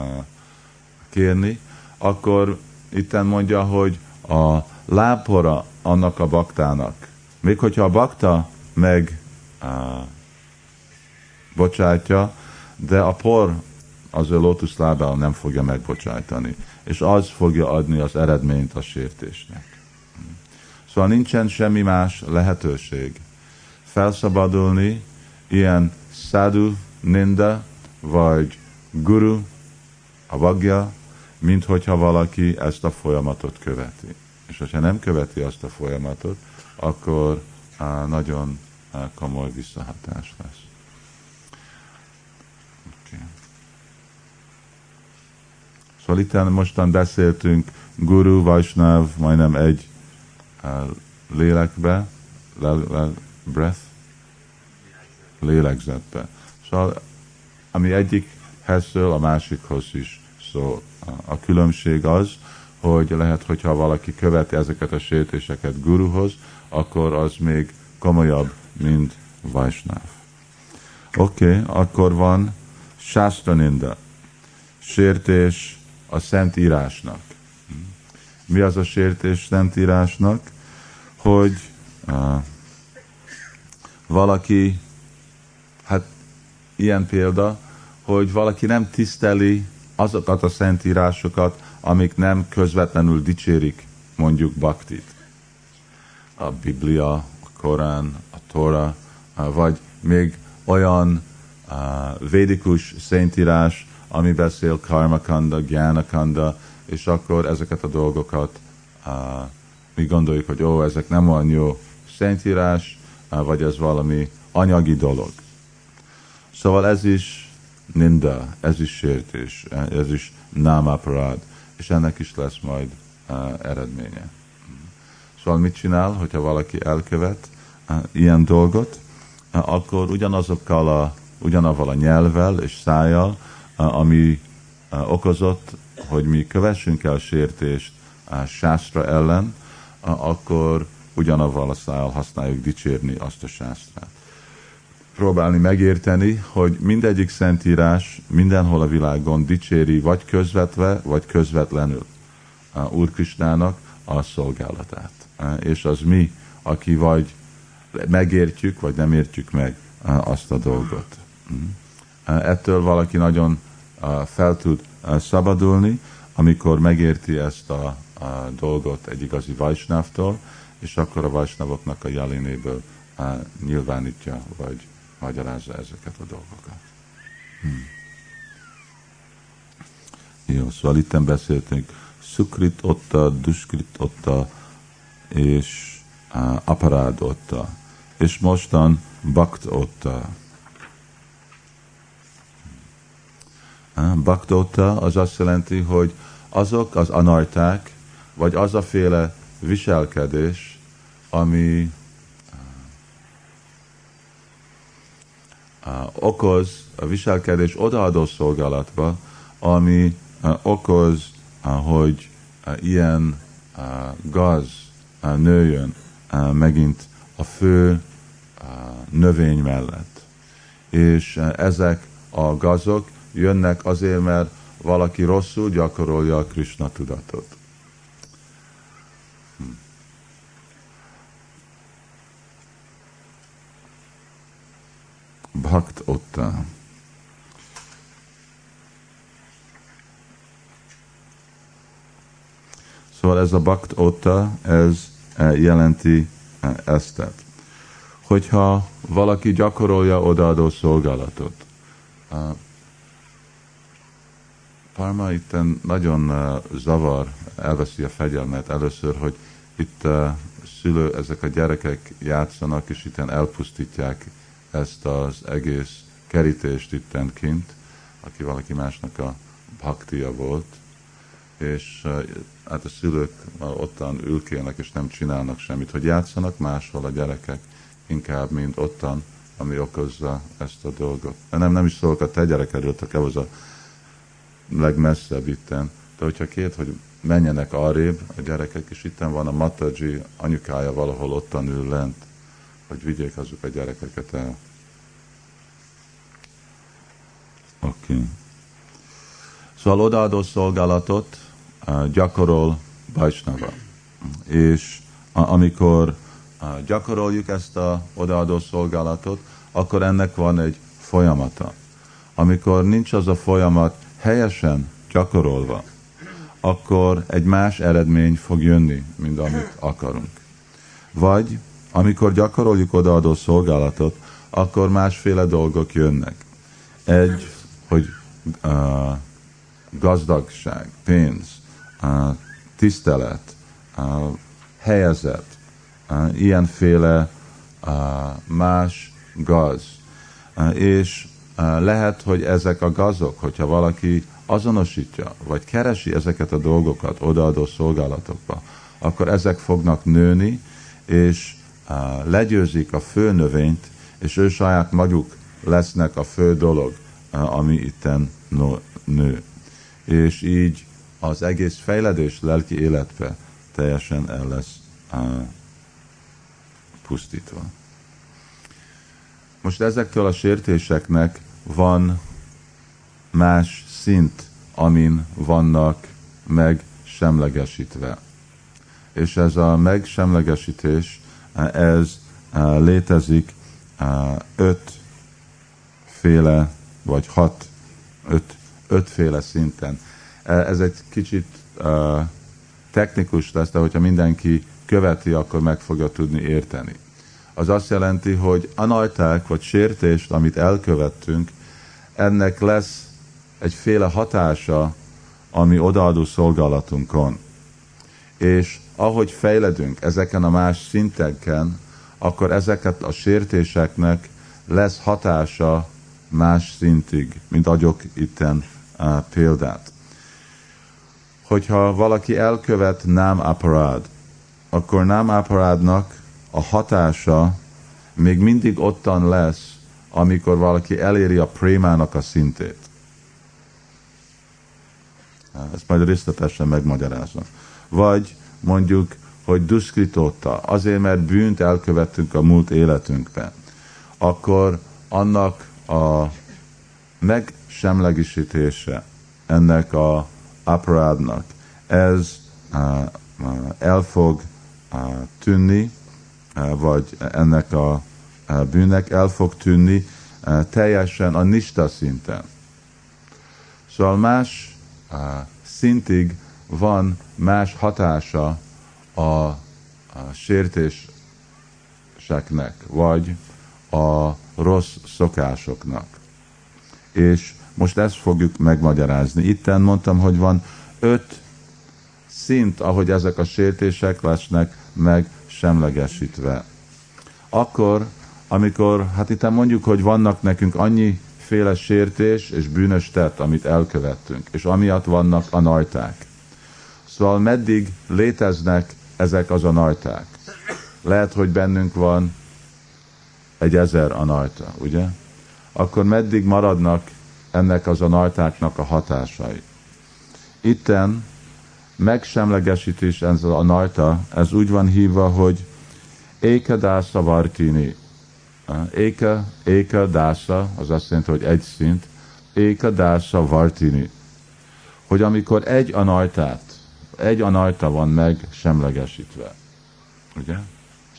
kérni, akkor itt mondja, hogy a lábpora annak a baktának, még hogyha a bakta meg uh, bocsátja, de a por az ő lótuszlábával nem fogja megbocsájtani és az fogja adni az eredményt a sértésnek. Szóval nincsen semmi más lehetőség felszabadulni ilyen szádu, ninda, vagy guru, a vagja, mint hogyha valaki ezt a folyamatot követi. És hogyha nem követi azt a folyamatot, akkor nagyon á, komoly visszahatás lesz. Szóval itt mostan beszéltünk Guru, Vajsnav, majdnem egy uh, lélekbe, le, le, breath, lélegzetbe. Szóval ami egyikhez a másikhoz is szól. A különbség az, hogy lehet, hogyha valaki követi ezeket a sértéseket guruhoz, akkor az még komolyabb, mint Vajsnáv. Oké, okay, akkor van Shastra Sértés a Szentírásnak. Mi az a sértés Szentírásnak? Hogy uh, valaki, hát ilyen példa, hogy valaki nem tiszteli azokat a szentírásokat, amik nem közvetlenül dicsérik mondjuk baktit. A Biblia, a Korán, a Tora, vagy még olyan uh, védikus szentírás, ami beszél karmakanda, gyánakanda, és akkor ezeket a dolgokat uh, mi gondoljuk, hogy ó, ezek nem olyan jó szentírás, uh, vagy ez valami anyagi dolog. Szóval ez is ninda, ez is sértés, ez is námaparád, és ennek is lesz majd uh, eredménye. Szóval mit csinál, hogyha valaki elkövet uh, ilyen dolgot, uh, akkor ugyanazokkal a, ugyanavval a nyelvvel és szájjal, ami okozott, hogy mi kövessünk el sértést sástra ellen, akkor ugyanavval a száll használjuk dicsérni azt a sástrát. Próbálni megérteni, hogy mindegyik szentírás mindenhol a világon dicséri vagy közvetve, vagy közvetlenül Úr Krisnának a szolgálatát. És az mi, aki vagy megértjük, vagy nem értjük meg azt a dolgot. Mm. Ettől valaki nagyon fel tud szabadulni, amikor megérti ezt a, a dolgot egy igazi vajsnávtól, és akkor a vajsnavoknak a jelénéből nyilvánítja, vagy magyarázza ezeket a dolgokat. Hmm. Jó, szóval itt beszéltünk Sukrit otta, Duskrit otta, és uh, Aparád otta, és mostan Bakt otta. Bakdota az azt jelenti, hogy azok az anarták, vagy az a féle viselkedés, ami okoz a viselkedés odaadó szolgálatba, ami okoz, hogy ilyen gaz nőjön megint a fő növény mellett. És ezek a gazok jönnek azért, mert valaki rosszul gyakorolja a Krishna tudatot. Hm. Bhakt otta. Szóval ez a bakt otta, ez eh, jelenti eh, ezt. Hogyha valaki gyakorolja odaadó szolgálatot, Parma itt nagyon zavar, elveszi a fegyelmet először, hogy itt szülő, ezek a gyerekek játszanak, és itt elpusztítják ezt az egész kerítést itten kint, aki valaki másnak a bhaktia volt, és hát a szülők ottan ülkélnek, és nem csinálnak semmit, hogy játszanak máshol a gyerekek, inkább, mint ottan, ami okozza ezt a dolgot. Nem, nem is szólok a te gyerekedről, te az a legmesszebb itten. De hogyha két, hogy menjenek arrébb a gyerekek, és itten van a Mataji anyukája valahol ottan ül lent, hogy vigyék azok a gyerekeket el. Oké. Okay. Szóval odaadó szolgálatot uh, gyakorol Vajsnava. És amikor uh, gyakoroljuk ezt a odaadó szolgálatot, akkor ennek van egy folyamata. Amikor nincs az a folyamat, helyesen gyakorolva, akkor egy más eredmény fog jönni, mint amit akarunk. Vagy amikor gyakoroljuk odaadó szolgálatot, akkor másféle dolgok jönnek. Egy, hogy uh, gazdagság, pénz, uh, tisztelet, uh, helyezet, uh, ilyenféle uh, más gaz. Uh, és lehet, hogy ezek a gazok, hogyha valaki azonosítja, vagy keresi ezeket a dolgokat odaadó szolgálatokba, akkor ezek fognak nőni, és legyőzik a fő növényt, és ő saját maguk lesznek a fő dolog, ami itten nő. És így az egész fejledés lelki életbe teljesen el lesz pusztítva. Most ezektől a sértéseknek van más szint, amin vannak megsemlegesítve. És ez a megsemlegesítés, ez eh, létezik eh, ötféle, vagy hat, öt, ötféle szinten. Eh, ez egy kicsit technikus lesz, de hogyha mindenki követi, akkor meg fogja tudni érteni az azt jelenti, hogy anajták vagy sértést, amit elkövettünk, ennek lesz egyféle hatása, ami odaadó szolgálatunkon. És ahogy fejledünk ezeken a más szinteken, akkor ezeket a sértéseknek lesz hatása más szintig, mint adjuk itten uh, példát. Hogyha valaki elkövet nem aparád, akkor nem aparádnak a hatása még mindig ottan lesz, amikor valaki eléri a prémának a szintét. Ezt majd részletesen megmagyarázom. Vagy mondjuk, hogy duszkritóta, azért, mert bűnt elkövettünk a múlt életünkben, akkor annak a megsemlegisítése ennek a aparádnak, ez uh, el fog uh, tűnni, uh, vagy ennek a bűnnek el fog tűnni teljesen a nista szinten. Szóval más szintig van más hatása a, a sértéseknek, vagy a rossz szokásoknak. És most ezt fogjuk megmagyarázni. Itten mondtam, hogy van öt szint, ahogy ezek a sértések lesznek meg semlegesítve. Akkor, amikor, hát itt mondjuk, hogy vannak nekünk annyi féle sértés és bűnös tett, amit elkövettünk, és amiatt vannak a najták. Szóval meddig léteznek ezek az a najták? Lehet, hogy bennünk van egy ezer anajta, ugye? Akkor meddig maradnak ennek az anajtáknak a hatásai? Itten megsemlegesítés ez a najta, ez úgy van hívva, hogy Éka Dásza Vartini. Éka, Éka Dásza, az azt jelenti, hogy egy szint. Éka Dásza Vartini. Hogy amikor egy anajtát, egy anajta van meg semlegesítve. Ugye?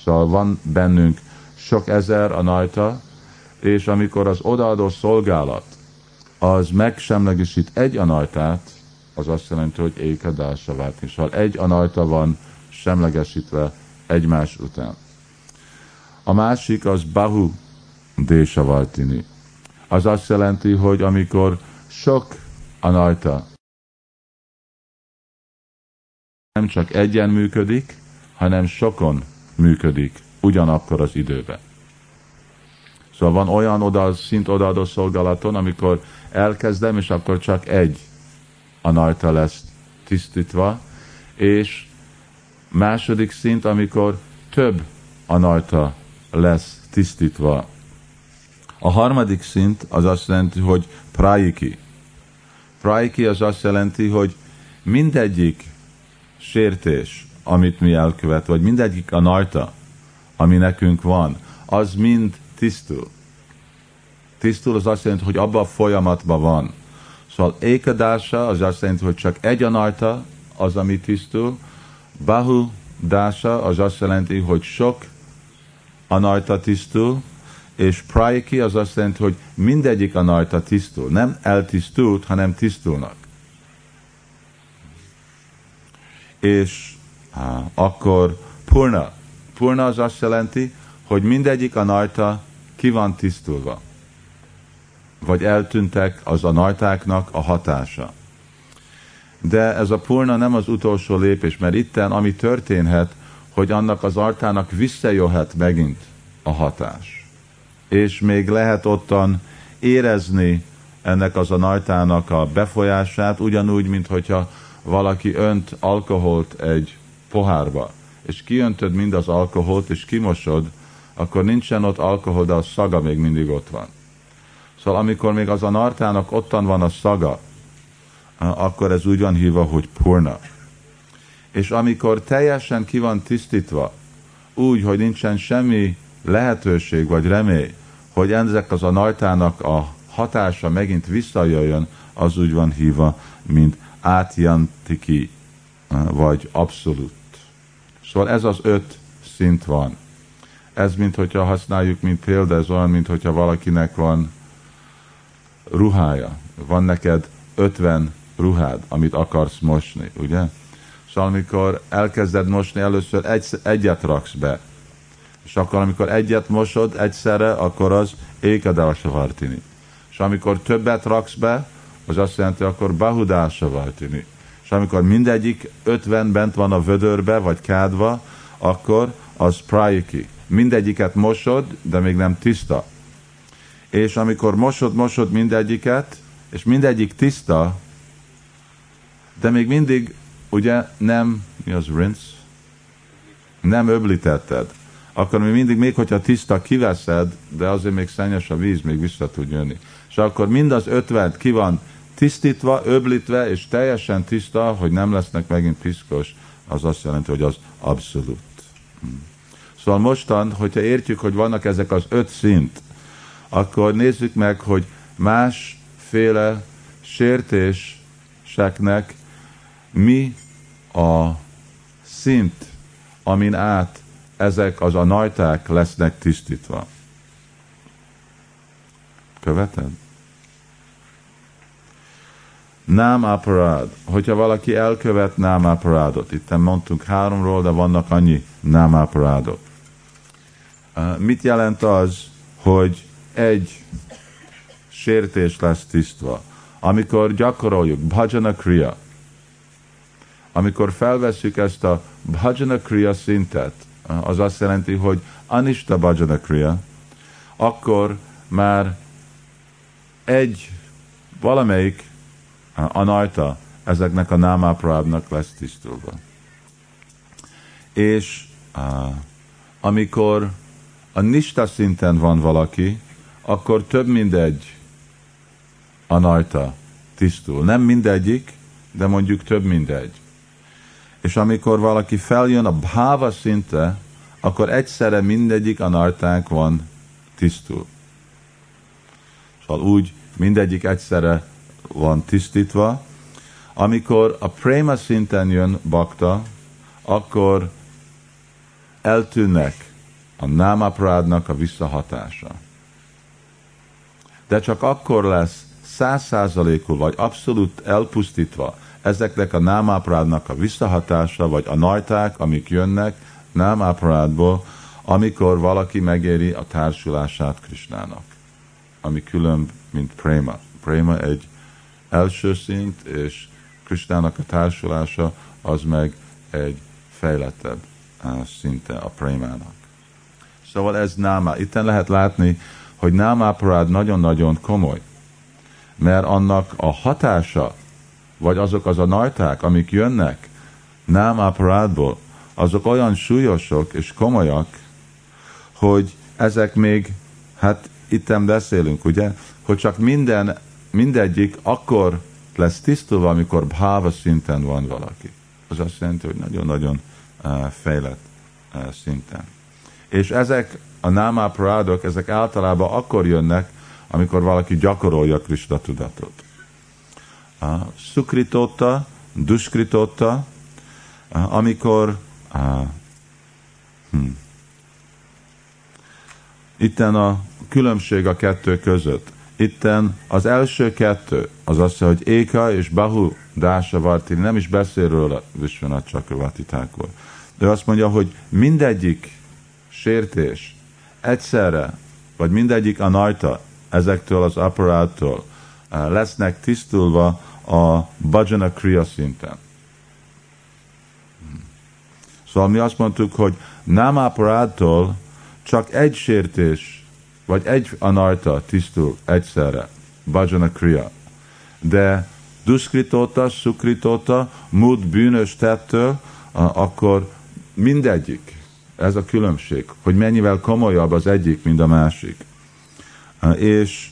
Szóval van bennünk sok ezer anajta, és amikor az odaadó szolgálat az megsemlegesít egy anajtát, az azt jelenti, hogy ékadása váltni. Szóval egy anajta van semlegesítve egymás után. A másik az Bahu Désa Valtini. Az azt jelenti, hogy amikor sok anajta nem csak egyen működik, hanem sokon működik ugyanakkor az időben. Szóval van olyan oda, szint odaadó szolgálaton, amikor elkezdem, és akkor csak egy anajta lesz tisztítva, és második szint, amikor több anajta lesz tisztítva. A harmadik szint az azt jelenti, hogy praiki. Praiki az azt jelenti, hogy mindegyik sértés, amit mi elkövet, vagy mindegyik a najta, ami nekünk van, az mind tisztul. Tisztul az azt jelenti, hogy abban a folyamatban van. Szóval ékadása az azt jelenti, hogy csak egy anajta az, ami tisztul. Bahu dása az azt jelenti, hogy sok anajta tisztul, és praiki az azt jelenti, hogy mindegyik anajta tisztul. Nem eltisztult, hanem tisztulnak. És á, akkor purna. Purna az azt jelenti, hogy mindegyik anajta ki van tisztulva vagy eltűntek az a najtáknak a hatása. De ez a purna nem az utolsó lépés, mert itten, ami történhet, hogy annak az artának visszajöhet megint a hatás. És még lehet ottan érezni ennek az a najtának a befolyását, ugyanúgy, mint hogyha valaki önt alkoholt egy pohárba, és kiöntöd mind az alkoholt, és kimosod, akkor nincsen ott alkohol, de a szaga még mindig ott van. Szóval amikor még az a nartának ottan van a szaga, akkor ez úgy van hívva, hogy purna. És amikor teljesen ki van tisztítva, úgy, hogy nincsen semmi lehetőség vagy remély, hogy ezek az a nartának a hatása megint visszajöjjön, az úgy van hívva, mint átjantiki, vagy abszolút. Szóval ez az öt szint van. Ez, mint hogyha használjuk, mint példa, ez olyan, mint hogyha valakinek van ruhája. Van neked 50 ruhád, amit akarsz mosni, ugye? Szóval amikor elkezded mosni, először egy, egyet raksz be. És akkor, amikor egyet mosod egyszerre, akkor az ékadása vartini. És amikor többet raksz be, az azt jelenti, akkor bahudása vartini. És amikor mindegyik 50 bent van a vödörbe, vagy kádva, akkor az praiki. Mindegyiket mosod, de még nem tiszta és amikor mosod, mosod mindegyiket, és mindegyik tiszta, de még mindig, ugye nem, mi az rinse? Nem öblítetted. Akkor még mindig, még hogyha tiszta, kiveszed, de azért még szennyes a víz, még vissza tud jönni. És akkor mind az ötven ki van tisztítva, öblítve és teljesen tiszta, hogy nem lesznek megint piszkos, az azt jelenti, hogy az abszolút. Hm. Szóval mostan, hogyha értjük, hogy vannak ezek az öt szint, akkor nézzük meg, hogy másféle sértéseknek mi a szint, amin át ezek az a najták lesznek tisztítva. Követed? Nem aparád. Hogyha valaki elkövet nem aparádot, itt mondtunk háromról, de vannak annyi nem aparádok. Mit jelent az, hogy egy sértés lesz tisztva? Amikor gyakoroljuk bhajana kriya, amikor felveszük ezt a bhajana kriya szintet, az azt jelenti, hogy anista bhajana kriya, akkor már egy valamelyik anajta ezeknek a námáprádnak lesz tisztulva. És amikor a nista szinten van valaki, akkor több mindegy anajta tisztul. Nem mindegyik, de mondjuk több mindegy. És amikor valaki feljön a bháva szinte, akkor egyszerre mindegyik anartánk van tisztul. Szóval úgy mindegyik egyszerre van tisztítva. Amikor a prema szinten jön bakta, akkor eltűnnek a námaprádnak a visszahatása. De csak akkor lesz százszázalékul vagy abszolút elpusztítva ezeknek a námáprádnak a visszahatása, vagy a najták, amik jönnek námáprádból, amikor valaki megéri a társulását Krisnának, ami különb, mint préma. Préma egy első szint, és Krisnának a társulása az meg egy fejlettebb szinte a prémának. Szóval ez náma. Itten lehet látni, hogy námáparád nagyon-nagyon komoly, mert annak a hatása, vagy azok az a najták, amik jönnek námáparádból, azok olyan súlyosok és komolyak, hogy ezek még, hát itten beszélünk, ugye, hogy csak minden mindegyik akkor lesz tisztulva, amikor bháva szinten van valaki. Az azt jelenti, hogy nagyon-nagyon uh, fejlett uh, szinten. És ezek a námáprádok, ezek általában akkor jönnek, amikor valaki gyakorolja Krishna tudatot. Szukritotta, duskritotta, amikor uh, hmm, itten a különbség a kettő között. Itten az első kettő, az azt hogy Éka és Bahu Dása Vartini, nem is beszél róla Vishwanath Chakravarti Thakur. De azt mondja, hogy mindegyik sértés egyszerre, vagy mindegyik a najta ezektől az apparáttól eh, lesznek tisztulva a bhajana kriya szinten. Szóval mi azt mondtuk, hogy nem apparáttól csak egy sértés vagy egy anarta tisztul egyszerre, bhajana kriya. De duskritota, sukritota, múlt bűnös tettől, akkor mindegyik, ez a különbség, hogy mennyivel komolyabb az egyik, mint a másik. És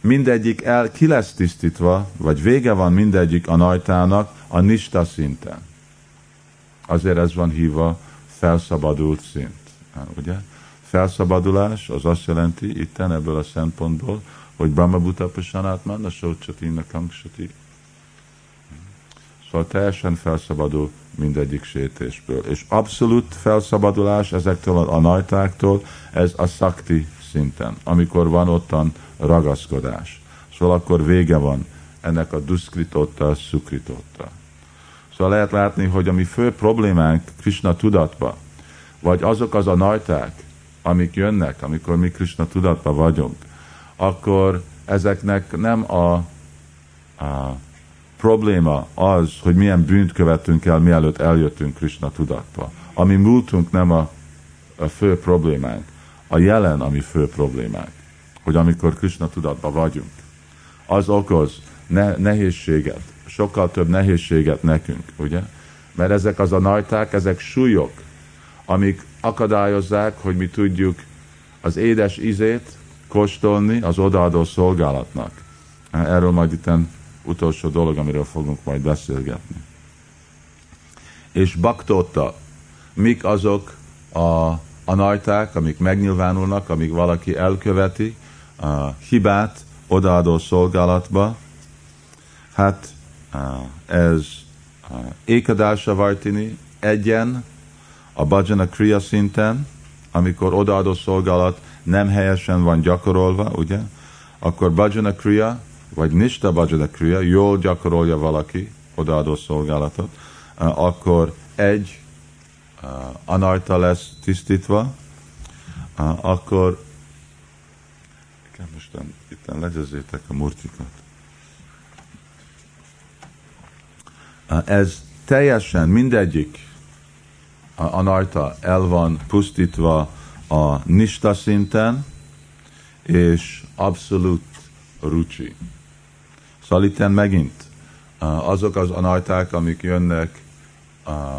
mindegyik el ki lesz tisztítva, vagy vége van mindegyik a najtának a nista szinten. Azért ez van hívva felszabadult szint. Ugye? felszabadulás az azt jelenti itten ebből a szempontból, hogy Brahma Buddha Pasanát Manna Socsati Nakangsati. Szóval teljesen felszabadul mindegyik sétésből. És abszolút felszabadulás ezektől a najtáktól, ez a szakti szinten, amikor van ottan ragaszkodás. Szóval akkor vége van ennek a duszkritotta, szukritotta. Szóval lehet látni, hogy a mi fő problémánk Krishna tudatba, vagy azok az a najták, amik jönnek, amikor mi Krishna tudatban vagyunk, akkor ezeknek nem a, a probléma az, hogy milyen bűnt követünk el, mielőtt eljöttünk Krishna tudatba. Ami múltunk nem a, a fő problémánk. A jelen, ami fő problémánk. Hogy amikor Krishna tudatban vagyunk, az okoz ne, nehézséget, sokkal több nehézséget nekünk, ugye? Mert ezek az a najták, ezek súlyok, amik akadályozzák, hogy mi tudjuk az édes ízét kóstolni az odaadó szolgálatnak. Erről majd itt utolsó dolog, amiről fogunk majd beszélgetni. És baktóta, mik azok a a najták, amik megnyilvánulnak, amíg valaki elköveti a hibát odaadó szolgálatba, hát ez ékadása vajtini egyen a bhajana kriya szinten, amikor odaadó szolgálat nem helyesen van gyakorolva, ugye, akkor bhajana kriya, vagy nista bhajana kriya, jól gyakorolja valaki odaadó szolgálatot, akkor egy anarta lesz tisztítva, akkor kell most itt legyezzétek a murtikat. Ez teljesen mindegyik anarta el van pusztítva a nista szinten, és abszolút rucsi. Itt megint azok az anarták, amik jönnek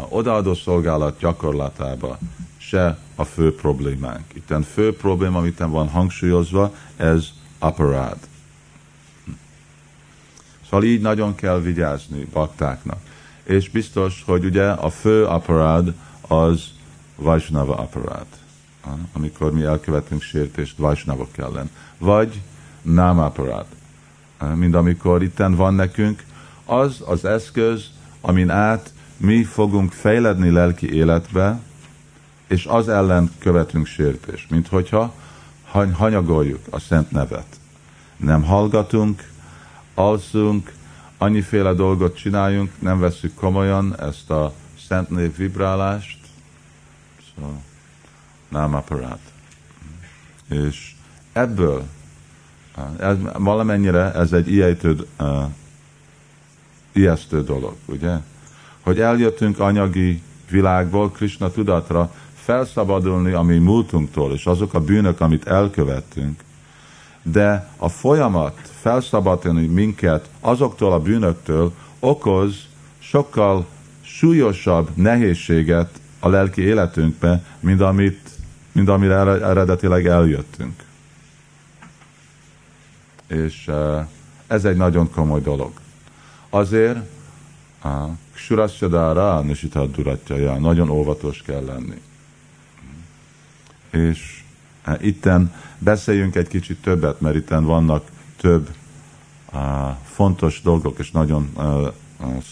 odaadó szolgálat gyakorlatába se a fő problémánk. Itt fő probléma, amit van hangsúlyozva, ez aparád. Szóval így nagyon kell vigyázni baktáknak. És biztos, hogy ugye a fő aparád az Vajsnava aparád. Amikor mi elkövetünk sértést Vajsnavok ellen. Vagy nem aparád. Mint amikor itten van nekünk, az az eszköz, amin át mi fogunk fejledni lelki életbe, és az ellen követünk sértést, mint hogyha hanyagoljuk a szent nevet. Nem hallgatunk, alszunk, annyiféle dolgot csináljunk, nem veszük komolyan ezt a szent név vibrálást, szóval nem aparát. És ebből, ez, valamennyire ez egy ijesztő, ijesztő dolog, ugye? hogy eljöttünk anyagi világból Krishna tudatra, felszabadulni a mi múltunktól, és azok a bűnök, amit elkövettünk. De a folyamat felszabadulni minket azoktól a bűnöktől okoz sokkal súlyosabb nehézséget a lelki életünkbe, mint, amit, mint amire eredetileg eljöttünk. És ez egy nagyon komoly dolog. Azért, Surasyadára Nisitad Duratjaja, nagyon óvatos kell lenni. És hát, itten beszéljünk egy kicsit többet, mert itten vannak több fontos dolgok, és nagyon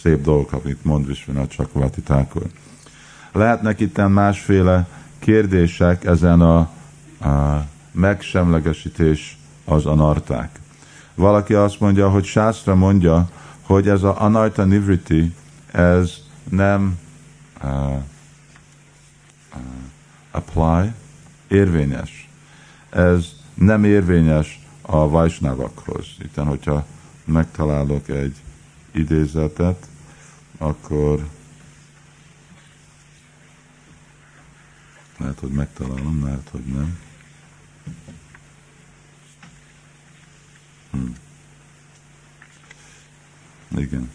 szép dolgok, amit mond Visvanath Csakvati Thakur. Lehetnek itten másféle kérdések ezen a, a megsemlegesítés az anarták. Valaki azt mondja, hogy Sászra mondja, hogy ez a anarta nivriti, ez nem uh, uh, apply, érvényes. Ez nem érvényes a vajsnávakhoz. Itt, hogyha megtalálok egy idézetet, akkor lehet, hogy megtalálom, lehet, hogy nem. Hm. Igen.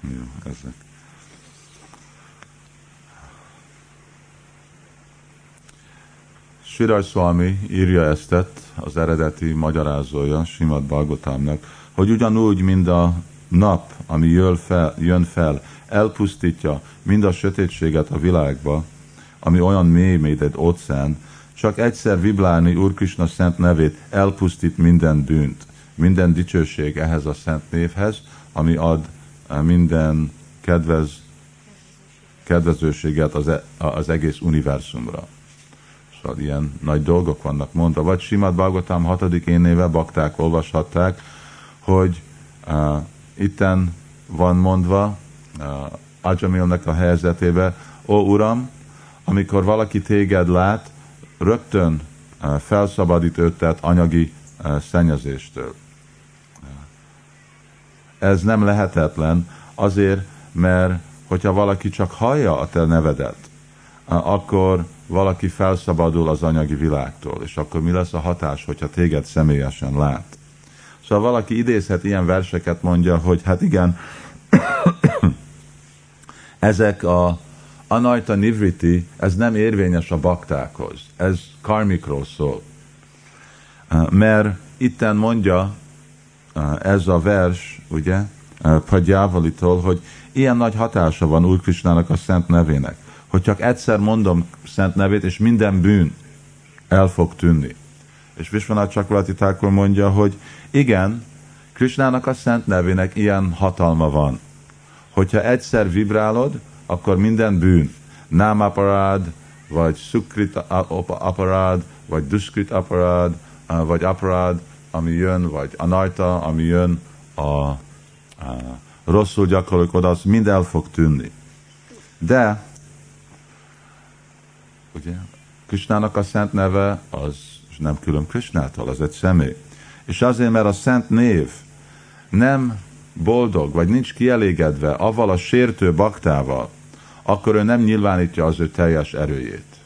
Jó, ezek. Sirai Swami írja eztet, az eredeti magyarázója Simad Balgotámnak, hogy ugyanúgy, mint a nap, ami jön fel, jön fel, elpusztítja mind a sötétséget a világba, ami olyan mély, mint egy óceán, csak egyszer vibrálni Úr Krishna szent nevét elpusztít minden bűnt, minden dicsőség ehhez a szent névhez, ami ad minden kedvez, kedvezőséget az, e, az egész univerzumra. Szóval ilyen nagy dolgok vannak mondva. Vagy Simad Bhagavatam hatodik énéve bakták olvashatták, hogy uh, itten van mondva uh, Ajamilnek a helyzetébe, ó Uram, amikor valaki téged lát, rögtön uh, felszabadít őt anyagi uh, szennyezéstől ez nem lehetetlen, azért, mert hogyha valaki csak hallja a te nevedet, akkor valaki felszabadul az anyagi világtól, és akkor mi lesz a hatás, hogyha téged személyesen lát. Szóval valaki idézhet ilyen verseket, mondja, hogy hát igen, ezek a anajta nivriti, ez nem érvényes a baktákhoz, ez karmikról szól. mert itten mondja ez a vers, ugye, Padjávalitól, hogy ilyen nagy hatása van Úr Krisnának a szent nevének, hogy csak egyszer mondom szent nevét, és minden bűn el fog tűnni. És Visvanat Csakrati Thakur mondja, hogy igen, Krisnának a szent nevének ilyen hatalma van. Hogyha egyszer vibrálod, akkor minden bűn, nem aparád, vagy szukrit aparád, vagy duskrit aparád, vagy aparád, ami jön, vagy anajta, ami jön a, a rosszul az mind el fog tűnni. De, ugye, Krisnának a szent neve az nem külön Krisnától, az egy személy. És azért, mert a szent név nem boldog, vagy nincs kielégedve avval a sértő baktával, akkor ő nem nyilvánítja az ő teljes erőjét.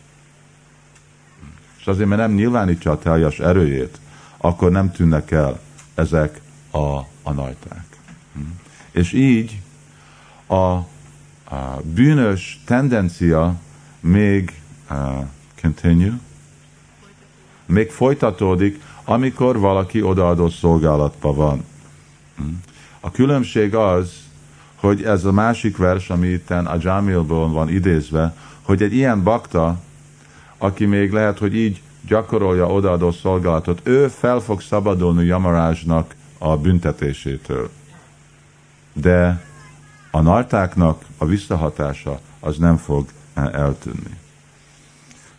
És azért, mert nem nyilvánítja a teljes erőjét, akkor nem tűnnek el ezek a, a najták. És így a, a bűnös tendencia még uh, continue, még folytatódik, amikor valaki odaadó szolgálatban van. A különbség az, hogy ez a másik vers, ami itt a Jamilból van idézve, hogy egy ilyen bakta, aki még lehet, hogy így gyakorolja odaadó szolgálatot, ő fel fog szabadulni Jamarásnak a büntetésétől. De a nartáknak a visszahatása az nem fog eltűnni.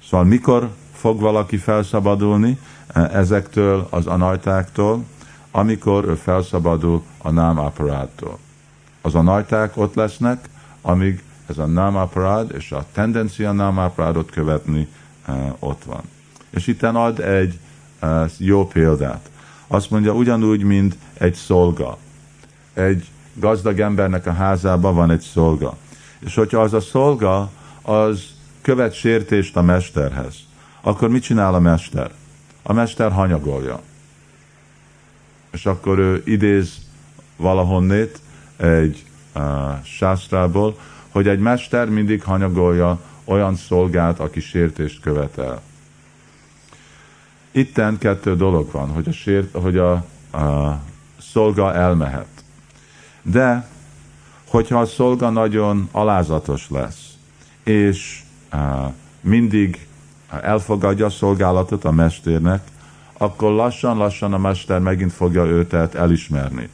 Szóval mikor fog valaki felszabadulni ezektől az anajtáktól? Amikor ő felszabadul a nám Az anajták ott lesznek, amíg ez a nám aparát és a tendencia nám aparátot követni ott van. És itt ad egy uh, jó példát. Azt mondja, ugyanúgy, mint egy szolga. Egy gazdag embernek a házában van egy szolga. És hogyha az a szolga, az követ sértést a mesterhez, akkor mit csinál a mester? A mester hanyagolja. És akkor ő idéz valahonnét egy uh, sástrából, hogy egy mester mindig hanyagolja olyan szolgát, aki sértést követel. Itten kettő dolog van, hogy a, sért, hogy a, a szolga elmehet. De, hogyha a szolga nagyon alázatos lesz, és uh, mindig elfogadja a szolgálatot a mesternek, akkor lassan-lassan a mester megint fogja őt elismerni.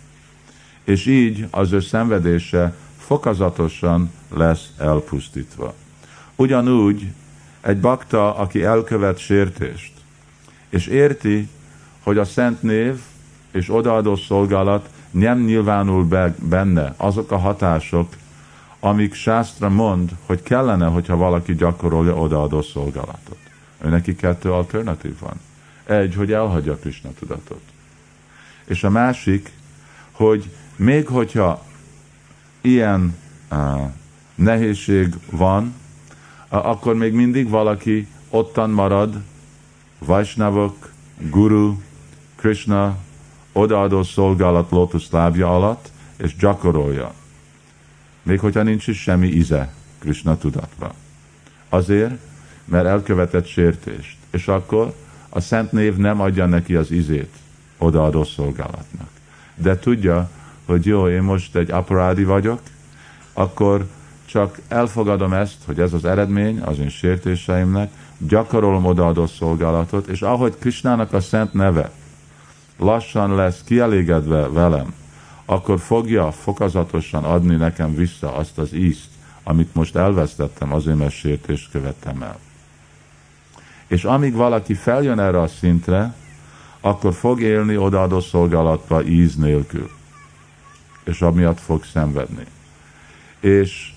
És így az ő szenvedése fokozatosan lesz elpusztítva. Ugyanúgy egy bakta, aki elkövet sértést, és érti, hogy a szent név és odaadó szolgálat nem nyilvánul be benne azok a hatások, amik Sásztra mond, hogy kellene, hogyha valaki gyakorolja odaadó szolgálatot. Ő neki kettő alternatív van. Egy, hogy elhagyja Krishna tudatot. És a másik, hogy még hogyha ilyen uh, nehézség van, akkor még mindig valaki ottan marad Vajsnavok, Guru, Krishna odaadó szolgálat lótusz lábja alatt, és gyakorolja. Még hogyha nincs is semmi ize Krishna tudatba. Azért, mert elkövetett sértést. És akkor a szent név nem adja neki az izét odaadó szolgálatnak. De tudja, hogy jó, én most egy aparádi vagyok, akkor csak elfogadom ezt, hogy ez az eredmény az én sértéseimnek, gyakorolom odaadó szolgálatot, és ahogy Krisnának a szent neve lassan lesz kielégedve velem, akkor fogja fokozatosan adni nekem vissza azt az ízt, amit most elvesztettem, azért mert sértést követtem el. És amíg valaki feljön erre a szintre, akkor fog élni odaadó szolgálatba íz nélkül. És amiatt fog szenvedni. És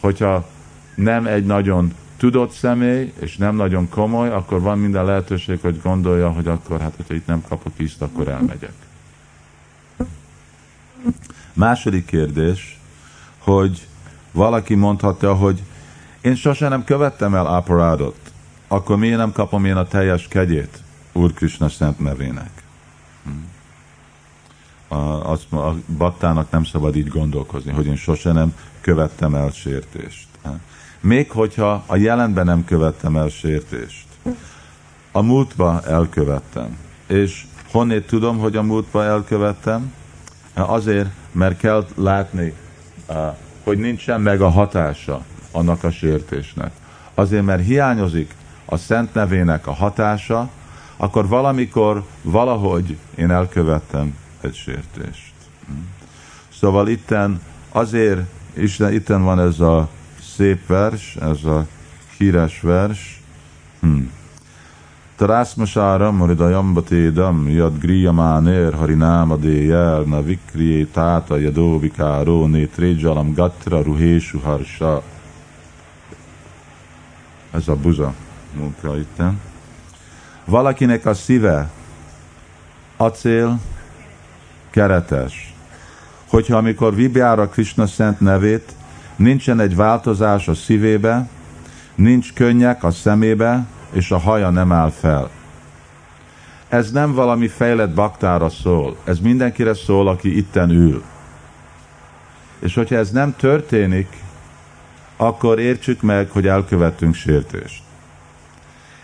hogyha nem egy nagyon tudott személy, és nem nagyon komoly, akkor van minden lehetőség, hogy gondolja, hogy akkor, hát, hogyha itt nem kapok ízt, akkor elmegyek. Második kérdés, hogy valaki mondhatta, hogy én sosem nem követtem el áparádot, akkor miért nem kapom én a teljes kegyét Úr Krishna szent nevének? A, az, a battának nem szabad így gondolkozni, hogy én sosem nem követtem el sértést még hogyha a jelenben nem követtem el sértést. A múltba elkövettem. És honnét tudom, hogy a múltba elkövettem? Azért, mert kell látni, hogy nincsen meg a hatása annak a sértésnek. Azért, mert hiányozik a szent nevének a hatása, akkor valamikor, valahogy én elkövettem sértést. Szóval itten azért, Isten, itten van ez a szép vers, ez a híres vers. Hmm. Tarásmasáram haridayam batédam yad griyamánér harináma déjel na vikrié táta jadó vikáró nétrédzsalam gatra ruhésu harsa. Ez a buza munka itten. Valakinek a szíve acél, keretes. Hogyha amikor vibjára Krishna szent nevét, nincsen egy változás a szívébe, nincs könnyek a szemébe, és a haja nem áll fel. Ez nem valami fejlett baktára szól, ez mindenkire szól, aki itten ül. És hogyha ez nem történik, akkor értsük meg, hogy elkövettünk sértést.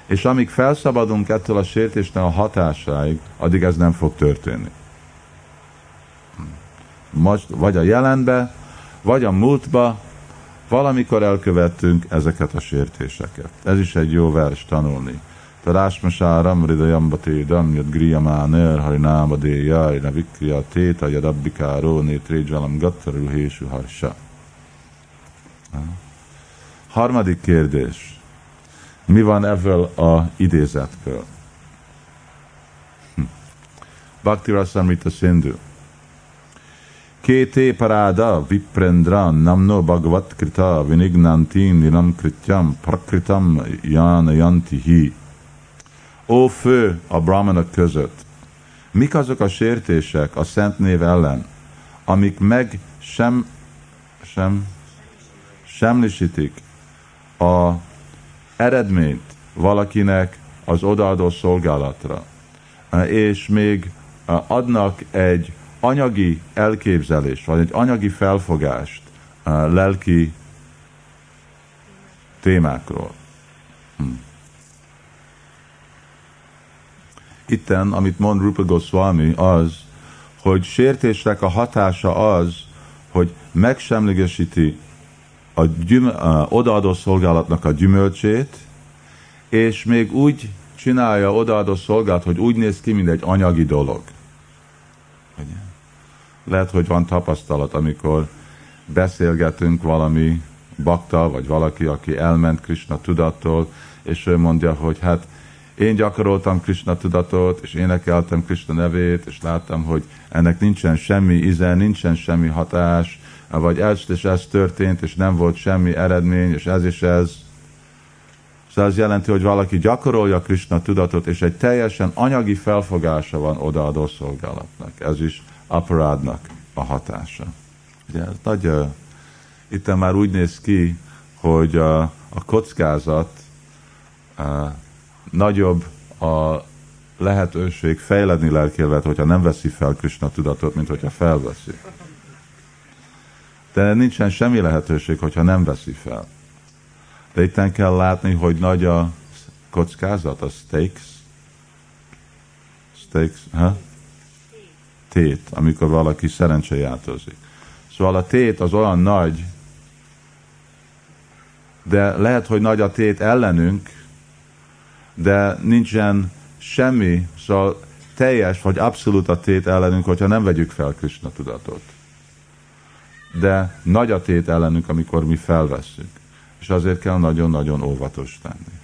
És amíg felszabadunk ettől a sértésnek a hatásáig, addig ez nem fog történni. Vagy a jelenbe, vagy a múltba, valamikor elkövettünk ezeket a sértéseket. Ez is egy jó vers tanulni. Tarásmasáram ridajambati dam yad griyamáner harináma déjaj na vikriya téta yad abbikáró nétrédzsalam gattaru hésu harsa. Harmadik kérdés. Mi van ebből a idézetből? Hm. Bhakti Rasamrita Sindhu. Kété paráda viprendra namno bhagavat krita vinignanti nilam krityam prakritam janayanti hi. Ó fő a brahmanok között, mik azok a sértések a szent név ellen, amik meg sem, sem, semlisítik a eredményt valakinek az odaadó szolgálatra, és még adnak egy anyagi elképzelést, vagy egy anyagi felfogást lelki témákról. Hm. Itten, amit mond Rupa Goswami, az, hogy sértésnek a hatása az, hogy megsemlegesíti a, gyüm, a odaadó szolgálatnak a gyümölcsét, és még úgy csinálja odaadó szolgálat, hogy úgy néz ki, mint egy anyagi dolog. Lehet, hogy van tapasztalat, amikor beszélgetünk valami bakta, vagy valaki, aki elment Krishna tudattól, és ő mondja, hogy hát én gyakoroltam Krishna tudatot, és énekeltem Krishna nevét, és láttam, hogy ennek nincsen semmi ize, nincsen semmi hatás, vagy ez és ez történt, és nem volt semmi eredmény, és ez és ez. Szóval ez jelenti, hogy valaki gyakorolja Krishna tudatot, és egy teljesen anyagi felfogása van odaadó szolgálatnak. Ez is aparádnak a hatása. Ugye, ez nagy, itt már úgy néz ki, hogy uh, a kockázat uh, nagyobb a lehetőség fejledni lelkélet, hogyha nem veszi fel Krishna tudatot, mint hogyha felveszi. De nincsen semmi lehetőség, hogyha nem veszi fel. De itt kell látni, hogy nagy a kockázat, a stakes. Stakes, ha? Tét, amikor valaki szerencsejátozik. Szóval a tét az olyan nagy, de lehet, hogy nagy a tét ellenünk, de nincsen semmi, szóval teljes vagy abszolút a tét ellenünk, hogyha nem vegyük fel Krishna tudatot de nagy a tét ellenünk, amikor mi felvesszük. És azért kell nagyon-nagyon óvatos lenni.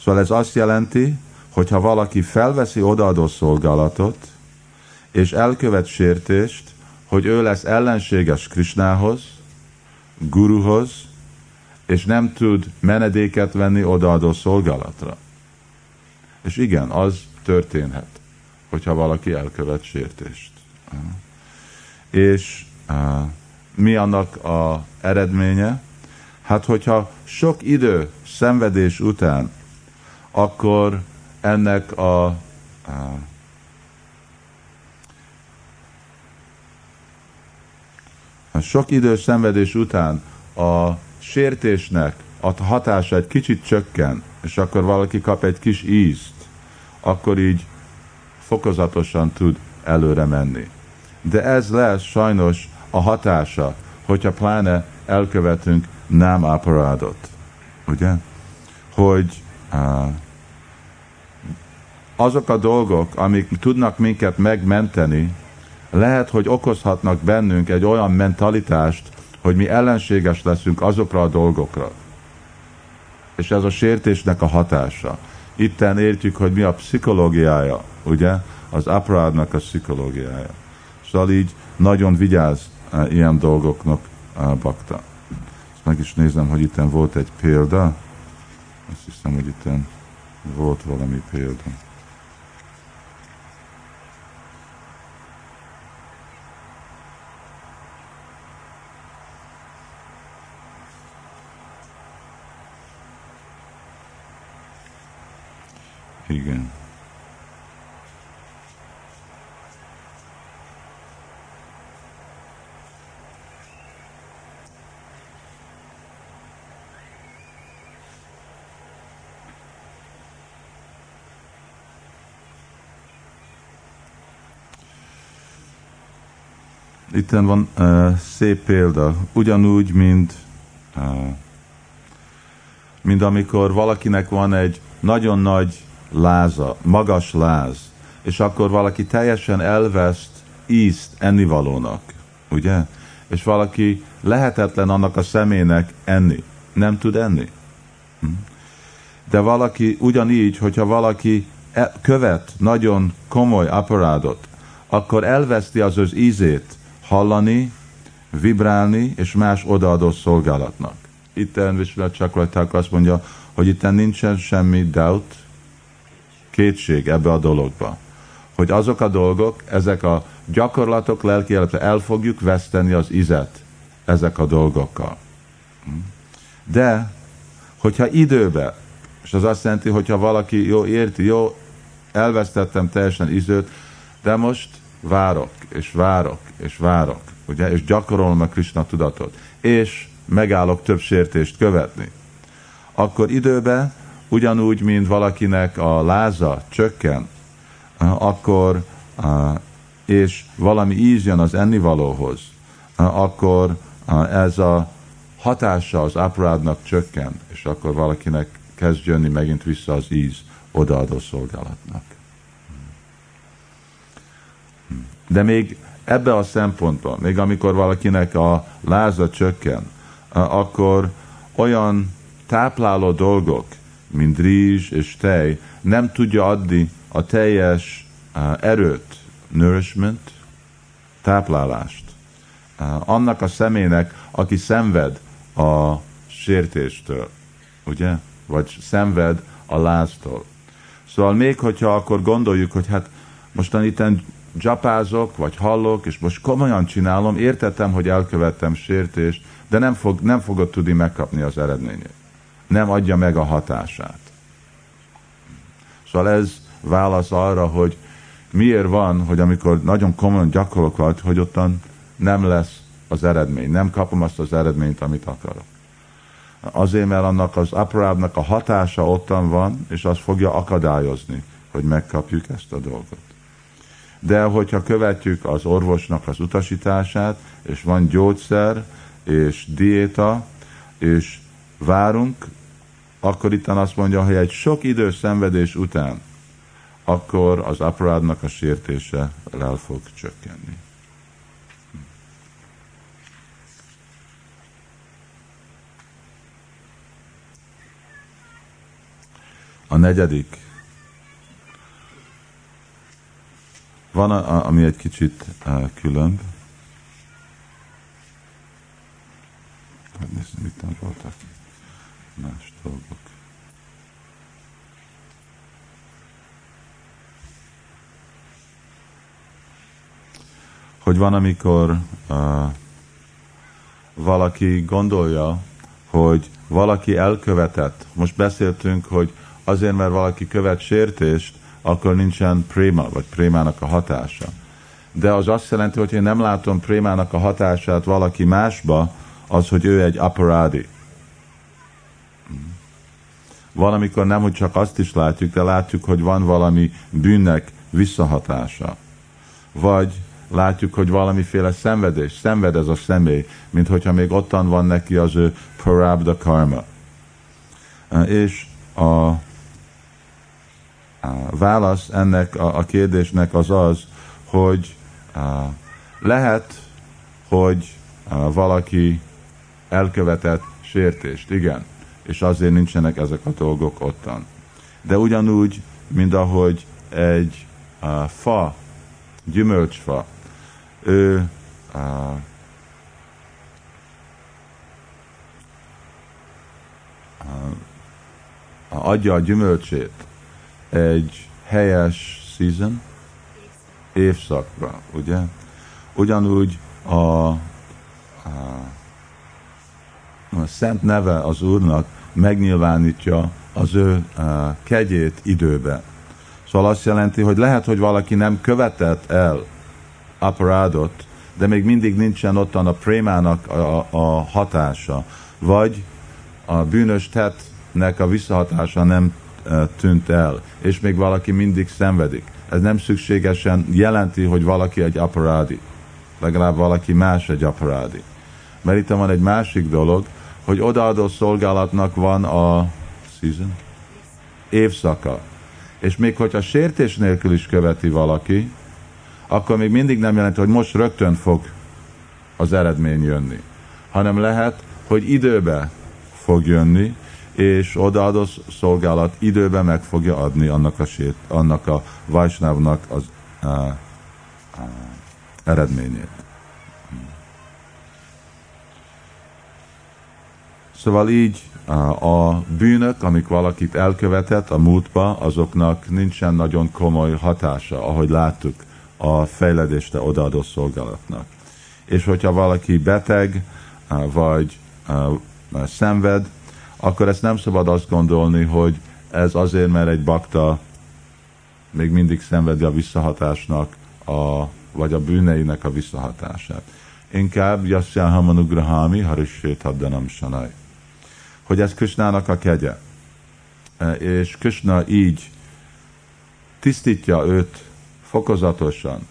Szóval ez azt jelenti, hogy ha valaki felveszi odaadó szolgálatot, és elkövet sértést, hogy ő lesz ellenséges Krisnához, guruhoz, és nem tud menedéket venni odaadó szolgálatra. És igen, az történhet, hogyha valaki elkövet sértést. És mi annak a eredménye? Hát, hogyha sok idő szenvedés után, akkor ennek a uh, sok idő szenvedés után a sértésnek a hatása egy kicsit csökken, és akkor valaki kap egy kis ízt, akkor így fokozatosan tud előre menni. De ez lesz sajnos a hatása, hogyha pláne elkövetünk nem aparádot. Ugye? Hogy uh, azok a dolgok, amik tudnak minket megmenteni, lehet, hogy okozhatnak bennünk egy olyan mentalitást, hogy mi ellenséges leszünk azokra a dolgokra. És ez a sértésnek a hatása. Itten értjük, hogy mi a pszichológiája, ugye? Az aparádnak a pszichológiája. Szóval így nagyon vigyáz uh, ilyen dolgoknak uh, bakta. Ezt meg is nézem, hogy itten volt egy példa. Azt hiszem, hogy itten volt valami példa. Igen. Itten van uh, szép példa, ugyanúgy, mint, uh, mint amikor valakinek van egy nagyon nagy láza, magas láz, és akkor valaki teljesen elveszt ízt ennivalónak, ugye? És valaki lehetetlen annak a személynek enni, nem tud enni. Hm? De valaki ugyanígy, hogyha valaki e- követ nagyon komoly aparádot, akkor elveszti az az ízét hallani, vibrálni és más odaadó szolgálatnak. Itten Vishnu Chakratak azt mondja, hogy itten nincsen semmi doubt, kétség ebbe a dologba. Hogy azok a dolgok, ezek a gyakorlatok lelki életre el fogjuk veszteni az izet ezek a dolgokkal. De, hogyha időbe, és az azt jelenti, hogyha valaki jó érti, jó, elvesztettem teljesen időt, de most várok, és várok, és várok, ugye, és gyakorolom a Krishna tudatot, és megállok több sértést követni, akkor időben ugyanúgy, mint valakinek a láza csökken, akkor és valami íz jön az ennivalóhoz, akkor ez a hatása az aparádnak csökken, és akkor valakinek kezd jönni megint vissza az íz odaadó szolgálatnak. De még ebbe a szempontban, még amikor valakinek a láza csökken, akkor olyan tápláló dolgok, mint rizs és tej, nem tudja adni a teljes erőt, nourishment, táplálást annak a személynek, aki szenved a sértéstől, ugye? Vagy szenved a láztól. Szóval még hogyha akkor gondoljuk, hogy hát mostan itten dzsapázok, vagy hallok, és most komolyan csinálom, értettem, hogy elkövettem sértést, de nem, fog, nem fogod tudni megkapni az eredményét nem adja meg a hatását. Szóval ez válasz arra, hogy miért van, hogy amikor nagyon komolyan gyakorlok vagy, hogy ottan nem lesz az eredmény, nem kapom azt az eredményt, amit akarok. Azért, mert annak az aparábnak a hatása ottan van, és az fogja akadályozni, hogy megkapjuk ezt a dolgot. De hogyha követjük az orvosnak az utasítását, és van gyógyszer, és diéta, és várunk, akkor itt azt mondja, hogy egy sok idő szenvedés után, akkor az aparádnak a sértése el fog csökkenni. A negyedik. Van, a, ami egy kicsit uh, különb. Nézzük, mit voltak más dolgok. Hogy van, amikor uh, valaki gondolja, hogy valaki elkövetett. Most beszéltünk, hogy azért, mert valaki követ sértést, akkor nincsen préma, vagy prémának a hatása. De az azt jelenti, hogy én nem látom prémának a hatását valaki másba, az, hogy ő egy aparádi valamikor nem, hogy csak azt is látjuk, de látjuk, hogy van valami bűnnek visszahatása. Vagy látjuk, hogy valamiféle szenvedés, szenved ez a személy, mint hogyha még ottan van neki az ő parabda karma. És a, a válasz ennek a, a kérdésnek az az, hogy a, lehet, hogy a, valaki elkövetett sértést, igen, és azért nincsenek ezek a dolgok ottan. De ugyanúgy, mint ahogy egy a, fa, gyümölcsfa, ő a, adja a gyümölcsét egy helyes season, évszakra, ugye? Ugyanúgy a, a, a szent neve az Úrnak megnyilvánítja az ő a, kegyét időbe. Szóval azt jelenti, hogy lehet, hogy valaki nem követett el aparádot, de még mindig nincsen ottan a prémának a, a hatása, vagy a bűnös tettnek a visszahatása nem e, tűnt el, és még valaki mindig szenvedik. Ez nem szükségesen jelenti, hogy valaki egy aparádi. Legalább valaki más egy aparádi. Mert itt van egy másik dolog, hogy odaadó szolgálatnak van a season, évszaka. És még hogyha sértés nélkül is követi valaki, akkor még mindig nem jelenti, hogy most rögtön fog az eredmény jönni, hanem lehet, hogy időbe fog jönni, és odaadó szolgálat időben meg fogja adni annak a, sét, annak a Vajsnávnak az a, a, eredményét. Szóval így a bűnök, amik valakit elkövetett a múltba, azoknak nincsen nagyon komoly hatása, ahogy láttuk a fejledésre odaadó szolgálatnak. És hogyha valaki beteg, vagy szenved, akkor ezt nem szabad azt gondolni, hogy ez azért, mert egy bakta még mindig szenvedi a visszahatásnak, a, vagy a bűneinek a visszahatását. Inkább Yasya Hamanugrahami Harisét Haddanam Sanai. Hogy ez Krishnának a kegye. És Krishna így tisztítja őt fokozatosan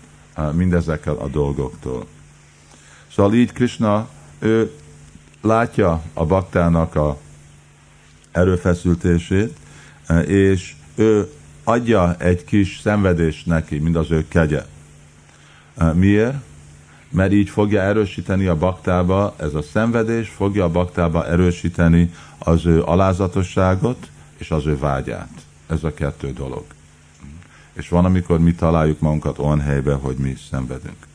mindezekkel a dolgoktól. Szóval így Krishna, ő látja a baktának a erőfeszültését, és ő adja egy kis szenvedést neki, mint az ő kegye. Miért? Mert így fogja erősíteni a baktába, ez a szenvedés fogja a baktába erősíteni az ő alázatosságot és az ő vágyát. Ez a kettő dolog és van, amikor mi találjuk magunkat olyan helyben, hogy mi szenvedünk.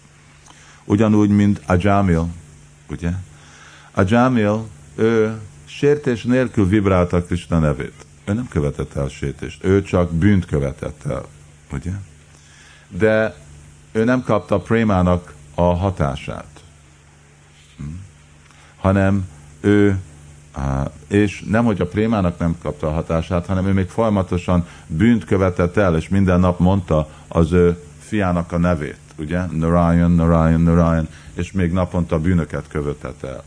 Ugyanúgy, mint a Jamil, ugye? A Jamil, ő sértés nélkül vibrálta Krishna nevét. Ő nem követett el sértést, ő csak bűnt követett el, ugye? De ő nem kapta prémának a hatását, hm? hanem ő és nem, hogy a prémának nem kapta a hatását, hanem ő még folyamatosan bűnt követett el, és minden nap mondta az ő fiának a nevét, ugye? Narayan, Narayan, Narayan, és még naponta bűnöket követett el.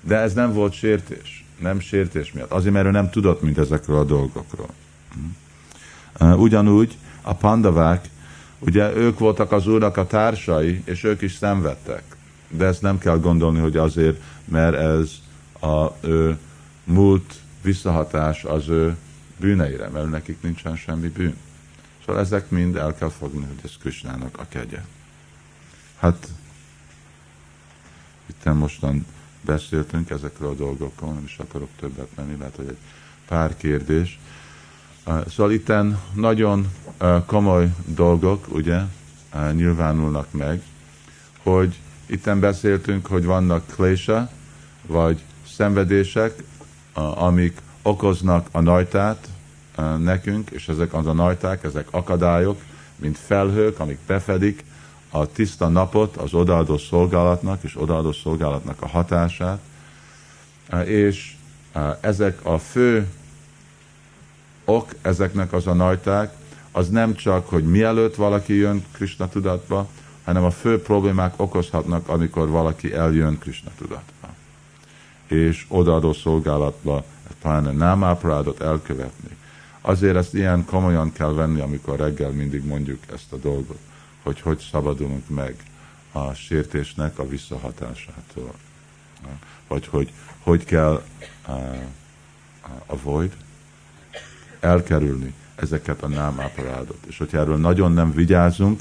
De ez nem volt sértés, nem sértés miatt, azért, mert ő nem tudott mint ezekről a dolgokról. Ugyanúgy a pandavák, ugye ők voltak az úrnak a társai, és ők is szenvedtek. De ezt nem kell gondolni, hogy azért, mert ez a ő múlt visszahatás az ő bűneire, mert nekik nincsen semmi bűn. Szóval ezek mind el kell fogni, hogy ez Krisnának a kegye. Hát itt mostan beszéltünk ezekről a dolgokról, nem is akarok többet menni, mert hogy egy pár kérdés. Szóval itt nagyon komoly dolgok, ugye, nyilvánulnak meg, hogy itten beszéltünk, hogy vannak klésa, vagy szenvedések, amik okoznak a najtát nekünk, és ezek az a najták, ezek akadályok, mint felhők, amik befedik a tiszta napot az odaadó szolgálatnak és odaadó szolgálatnak a hatását, és ezek a fő ok ezeknek az a najták, az nem csak, hogy mielőtt valaki jön Krishna tudatba, hanem a fő problémák okozhatnak, amikor valaki eljön Krishna tudatba és odaadó szolgálatba talán a námáprádot elkövetni. Azért ezt ilyen komolyan kell venni, amikor reggel mindig mondjuk ezt a dolgot, hogy hogy szabadulunk meg a sértésnek a visszahatásától. Vagy hogy hogy kell uh, avoid, elkerülni ezeket a námáparádot. És hogyha erről nagyon nem vigyázunk,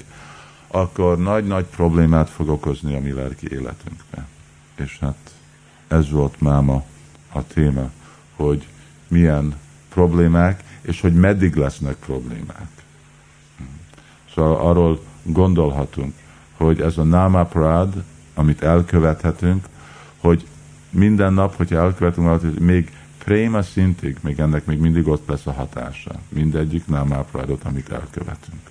akkor nagy-nagy problémát fog okozni a mi lelki életünkbe. És hát ez volt máma a téma, hogy milyen problémák, és hogy meddig lesznek problémák. Szóval arról gondolhatunk, hogy ez a námáprád, amit elkövethetünk, hogy minden nap, hogyha elkövetünk valamit, még préma szintig, még ennek még mindig ott lesz a hatása. Mindegyik námáprádot, amit elkövetünk.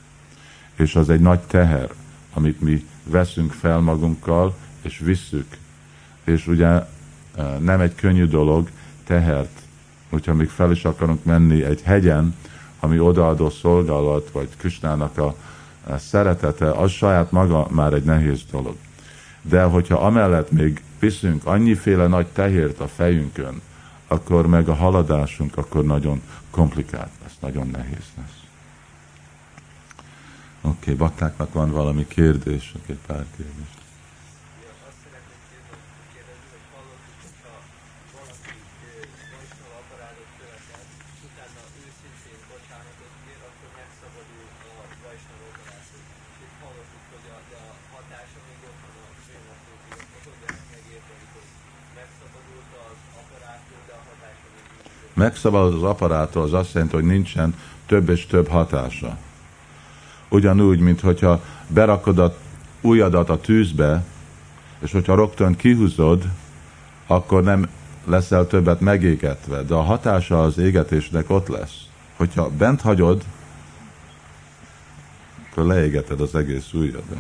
És az egy nagy teher, amit mi veszünk fel magunkkal, és visszük. És ugye eh, nem egy könnyű dolog tehert, hogyha még fel is akarunk menni egy hegyen, ami odaadó szolgálat, vagy Krisnának a, a szeretete, az saját maga már egy nehéz dolog. De hogyha amellett még viszünk annyiféle nagy tehért a fejünkön, akkor meg a haladásunk akkor nagyon komplikált lesz, nagyon nehéz lesz. Oké, okay, baktáknak van valami kérdés, egy pár kérdés. Megszabadult az aparától, az azt jelenti, hogy nincsen több és több hatása. Ugyanúgy, mint hogyha berakod a ujjadat a tűzbe, és hogyha rögtön kihúzod, akkor nem leszel többet megégetve, de a hatása az égetésnek ott lesz. Hogyha bent hagyod, akkor leégeted az egész ujjadat.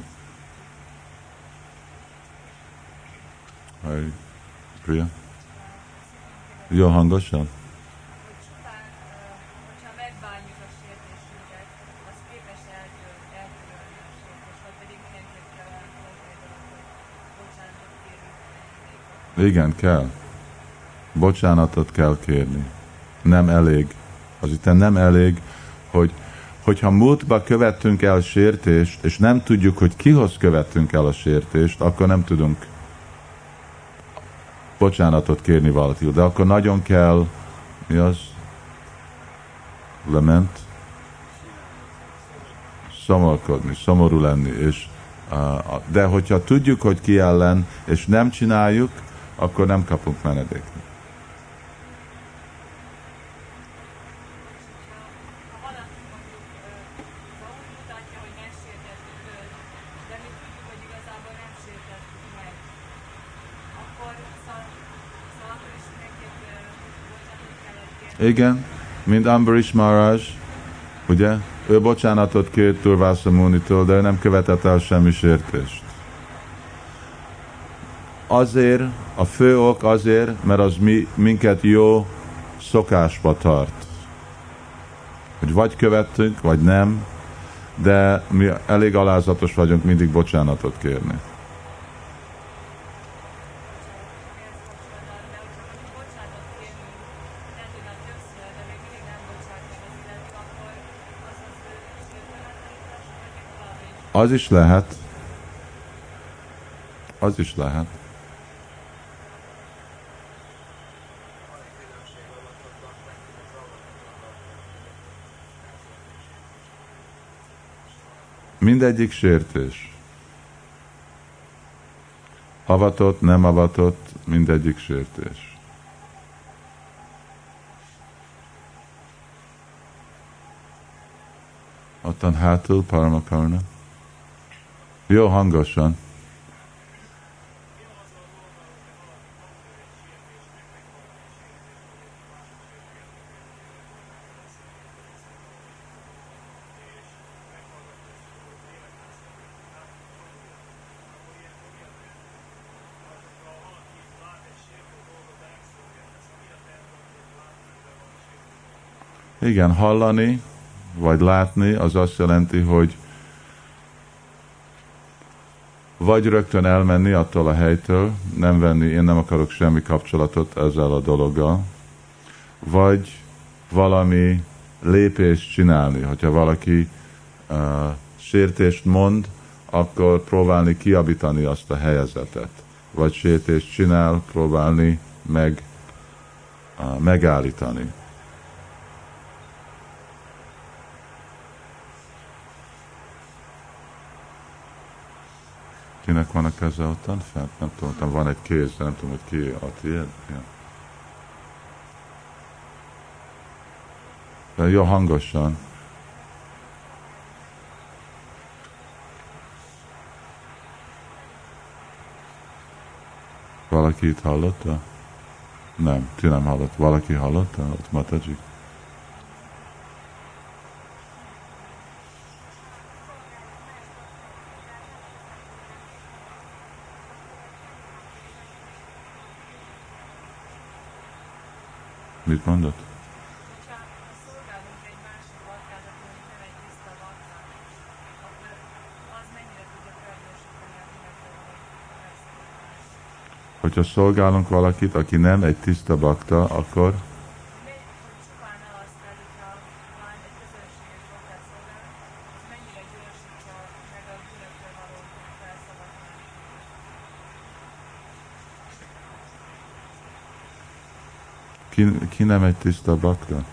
Priya? Jó hangosan? Igen, kell. Bocsánatot kell kérni. Nem elég. Az itt nem elég, hogy hogyha múltba követtünk el sértést, és nem tudjuk, hogy kihoz követtünk el a sértést, akkor nem tudunk bocsánatot kérni valaki. De akkor nagyon kell, mi az? Lement? Szomorkodni, szomorú lenni. És, de hogyha tudjuk, hogy ki ellen, és nem csináljuk, akkor nem kapunk menedéket. Igen, mint Ambarish Maharaj, ugye? Ő bocsánatot kért Turvásza Munitól, de ő nem követett el semmi sértést azért, a fő ok azért, mert az mi, minket jó szokásba tart. Hogy vagy követtünk, vagy nem, de mi elég alázatos vagyunk mindig bocsánatot kérni. Az is lehet. Az is lehet. Mindegyik sértés. Avatott, nem avatott, mindegyik sértés. Ottan hátul, Paramakarna. Jó hangosan. Igen, hallani, vagy látni, az azt jelenti, hogy vagy rögtön elmenni attól a helytől, nem venni, én nem akarok semmi kapcsolatot ezzel a dologgal, vagy valami lépést csinálni. Hogyha valaki uh, sértést mond, akkor próbálni kiabítani azt a helyezetet. Vagy sértést csinál, próbálni meg, uh, megállítani. Kinek van a keze ottan fent? Nem tudom, van egy kéz, de nem tudom, hogy ki a tiéd. Ja. De jó hangosan. Valaki itt hallotta? Nem, ti nem hallott. Valaki hallotta? Ott Mataji? Mit mondott? Hogyha szolgálunk valakit, aki nem egy tiszta bakta, akkor Ki, nem egy tiszta bakta?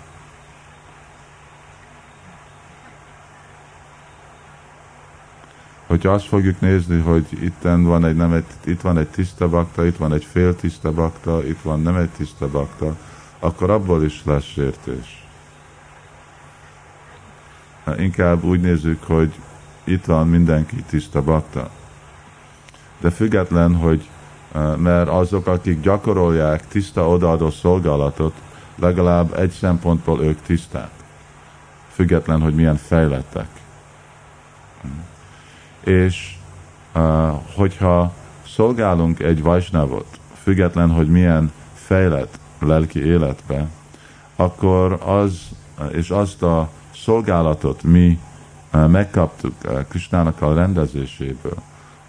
Hogyha azt fogjuk nézni, hogy itt van egy, nem egy, itt van egy tiszta bakta, itt van egy fél tiszta bakta, itt van nem egy tiszta bakta, akkor abból is lesz sértés. Hát inkább úgy nézzük, hogy itt van mindenki tiszta bakta. De független, hogy mert azok, akik gyakorolják tiszta odaadó szolgálatot, legalább egy szempontból ők tiszták. Független, hogy milyen fejlettek. És hogyha szolgálunk egy vajsnavot, független, hogy milyen fejlett lelki életbe, akkor az, és azt a szolgálatot mi megkaptuk Krisnának a rendezéséből,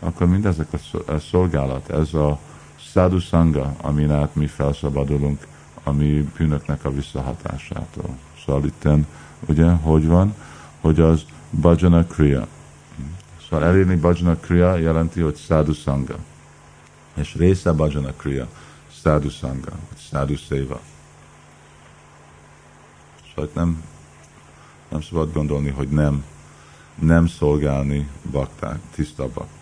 akkor mindezek a szolgálat, ez a sadhu sangha, amin át mi felszabadulunk a mi bűnöknek a visszahatásától. Szóval itten, ugye, hogy van, hogy az bhajana kriya. Szóval elérni bhajana kriya jelenti, hogy sadhu sangha. És része bhajana kriya, sadhu sangha, vagy sadhu seva. Szóval nem, nem szabad gondolni, hogy nem, nem szolgálni bakták, tiszta bakták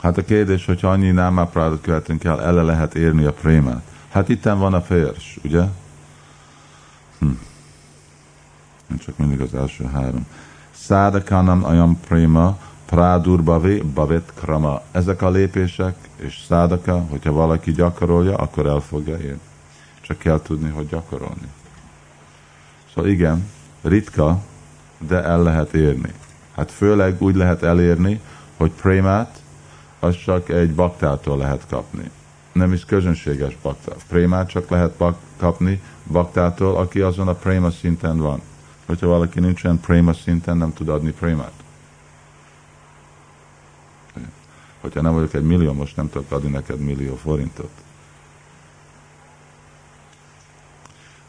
Hát a kérdés, hogyha annyi námáprádot követünk el, ele lehet érni a prémát. Hát itten van a férsz, ugye? Hm. Csak mindig az első három. Szádakanam ayam préma, bhavé, bavet krama. Ezek a lépések, és szádaka, hogyha valaki gyakorolja, akkor el fogja érni. Csak kell tudni, hogy gyakorolni. Szóval igen, ritka, de el lehet érni. Hát főleg úgy lehet elérni, hogy prémát az csak egy baktától lehet kapni. Nem is közönséges baktá. Prémát csak lehet bak- kapni baktától, aki azon a préma szinten van. Hogyha valaki nincsen préma szinten, nem tud adni prémát. Hogyha nem vagyok egy millió, most nem tudok adni neked millió forintot.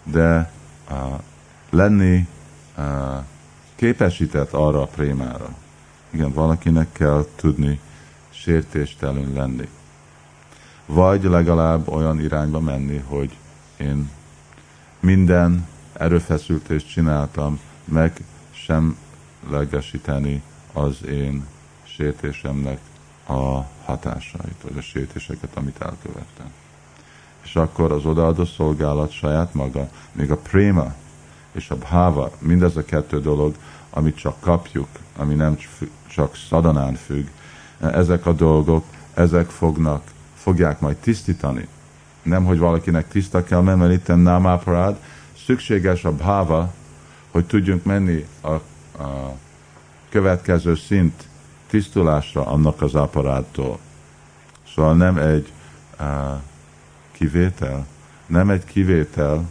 De uh, lenni uh, képesített arra a prémára. Igen, valakinek kell tudni sértéstelen lenni. Vagy legalább olyan irányba menni, hogy én minden erőfeszültést csináltam, meg sem legesíteni az én sértésemnek a hatásait, vagy a sértéseket, amit elkövettem. És akkor az odaadó szolgálat saját maga, még a préma és a bhava, mindez a kettő dolog, amit csak kapjuk, ami nem csak szadanán függ, ezek a dolgok, ezek fognak, fogják majd tisztítani. Nem, hogy valakinek tiszta kell menni, mert itt námáparád, szükséges a bhava, hogy tudjunk menni a, a következő szint tisztulásra annak az aparáttól. Szóval nem egy uh, kivétel, nem egy kivétel,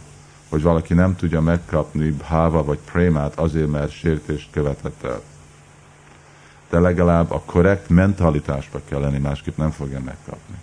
hogy valaki nem tudja megkapni bháva vagy prémát azért, mert sértést követett el. De legalább a korrekt mentalitásba kell lenni, másképp nem fogja megkapni.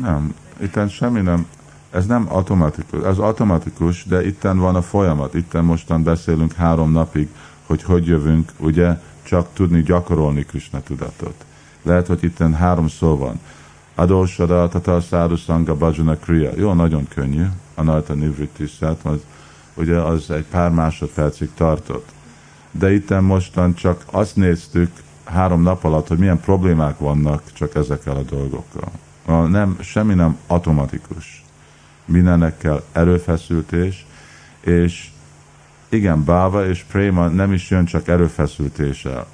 Nem, itt semmi nem, ez nem automatikus, ez automatikus, de itten van a folyamat, itten mostan beszélünk három napig, hogy hogy jövünk, ugye, csak tudni gyakorolni Krishna tudatot. Lehet, hogy itten három szó van. Adósada, tata, szádu, szanga, bhajana, kriya. Jó, nagyon könnyű. A Narta Nivritisát, az, ugye az egy pár másodpercig tartott. De itten mostan csak azt néztük három nap alatt, hogy milyen problémák vannak csak ezekkel a dolgokkal nem, semmi nem automatikus. Mindennek kell erőfeszültés, és igen, báva és préma nem is jön csak erőfeszültéssel.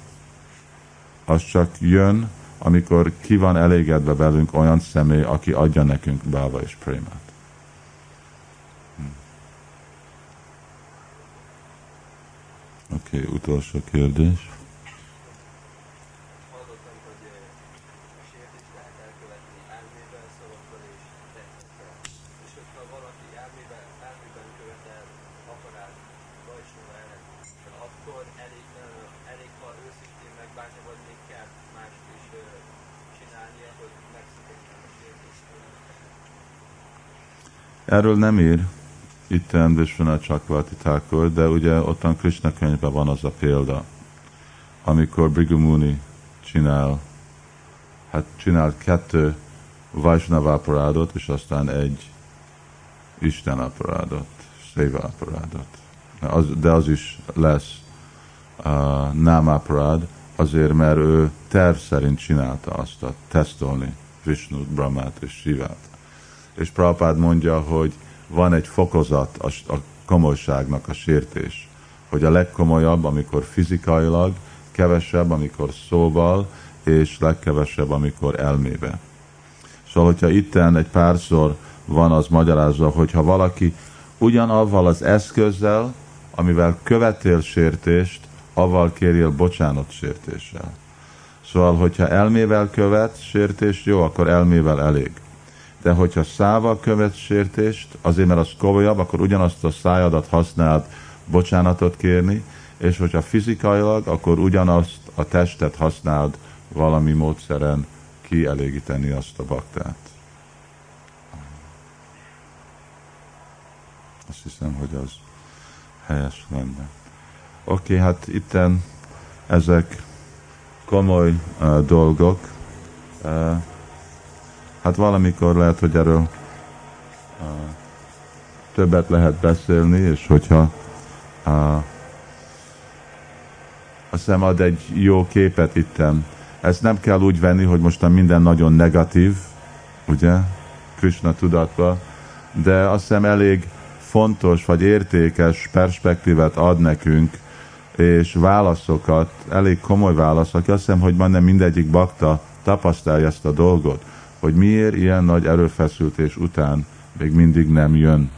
Az csak jön, amikor ki van elégedve velünk olyan személy, aki adja nekünk báva és prémát. Hm. Oké, okay, utolsó kérdés. Erről nem ír itten Vishwanath Chakravarti Thakur, de ugye ottan Krishna könyvben van az a példa, amikor Brigumuni csinál, hát csinál kettő Vaishnava aparádot, és aztán egy Isten aparádot, Széva aparádot. Az, de az is lesz uh, aparád, azért, mert ő terv szerint csinálta azt a tesztolni Vishnut, Brahmát és Sivát és Prabhupád mondja, hogy van egy fokozat a, a komolyságnak a sértés. Hogy a legkomolyabb, amikor fizikailag, kevesebb, amikor szóval, és legkevesebb, amikor elmébe. Szóval, hogyha itten egy párszor van az magyarázza, hogyha valaki ugyanavval az eszközzel, amivel követél sértést, avval kérjél bocsánat sértéssel. Szóval, hogyha elmével követ sértést, jó, akkor elmével elég de hogyha szával követ sértést, azért mert az komolyabb, akkor ugyanazt a szájadat használd bocsánatot kérni, és hogyha fizikailag, akkor ugyanazt a testet használd valami módszeren kielégíteni azt a baktát. Azt hiszem, hogy az helyes lenne. Oké, okay, hát itten ezek komoly uh, dolgok. Uh, Hát valamikor lehet, hogy erről uh, többet lehet beszélni, és hogyha uh, azt hiszem ad egy jó képet itten. Ezt nem kell úgy venni, hogy mostan minden nagyon negatív, ugye, Krishna tudatba, de azt hiszem elég fontos vagy értékes perspektívet ad nekünk, és válaszokat, elég komoly válaszokat. Azt hiszem, hogy majdnem mindegyik bakta tapasztalja ezt a dolgot hogy miért ilyen nagy erőfeszültés után még mindig nem jön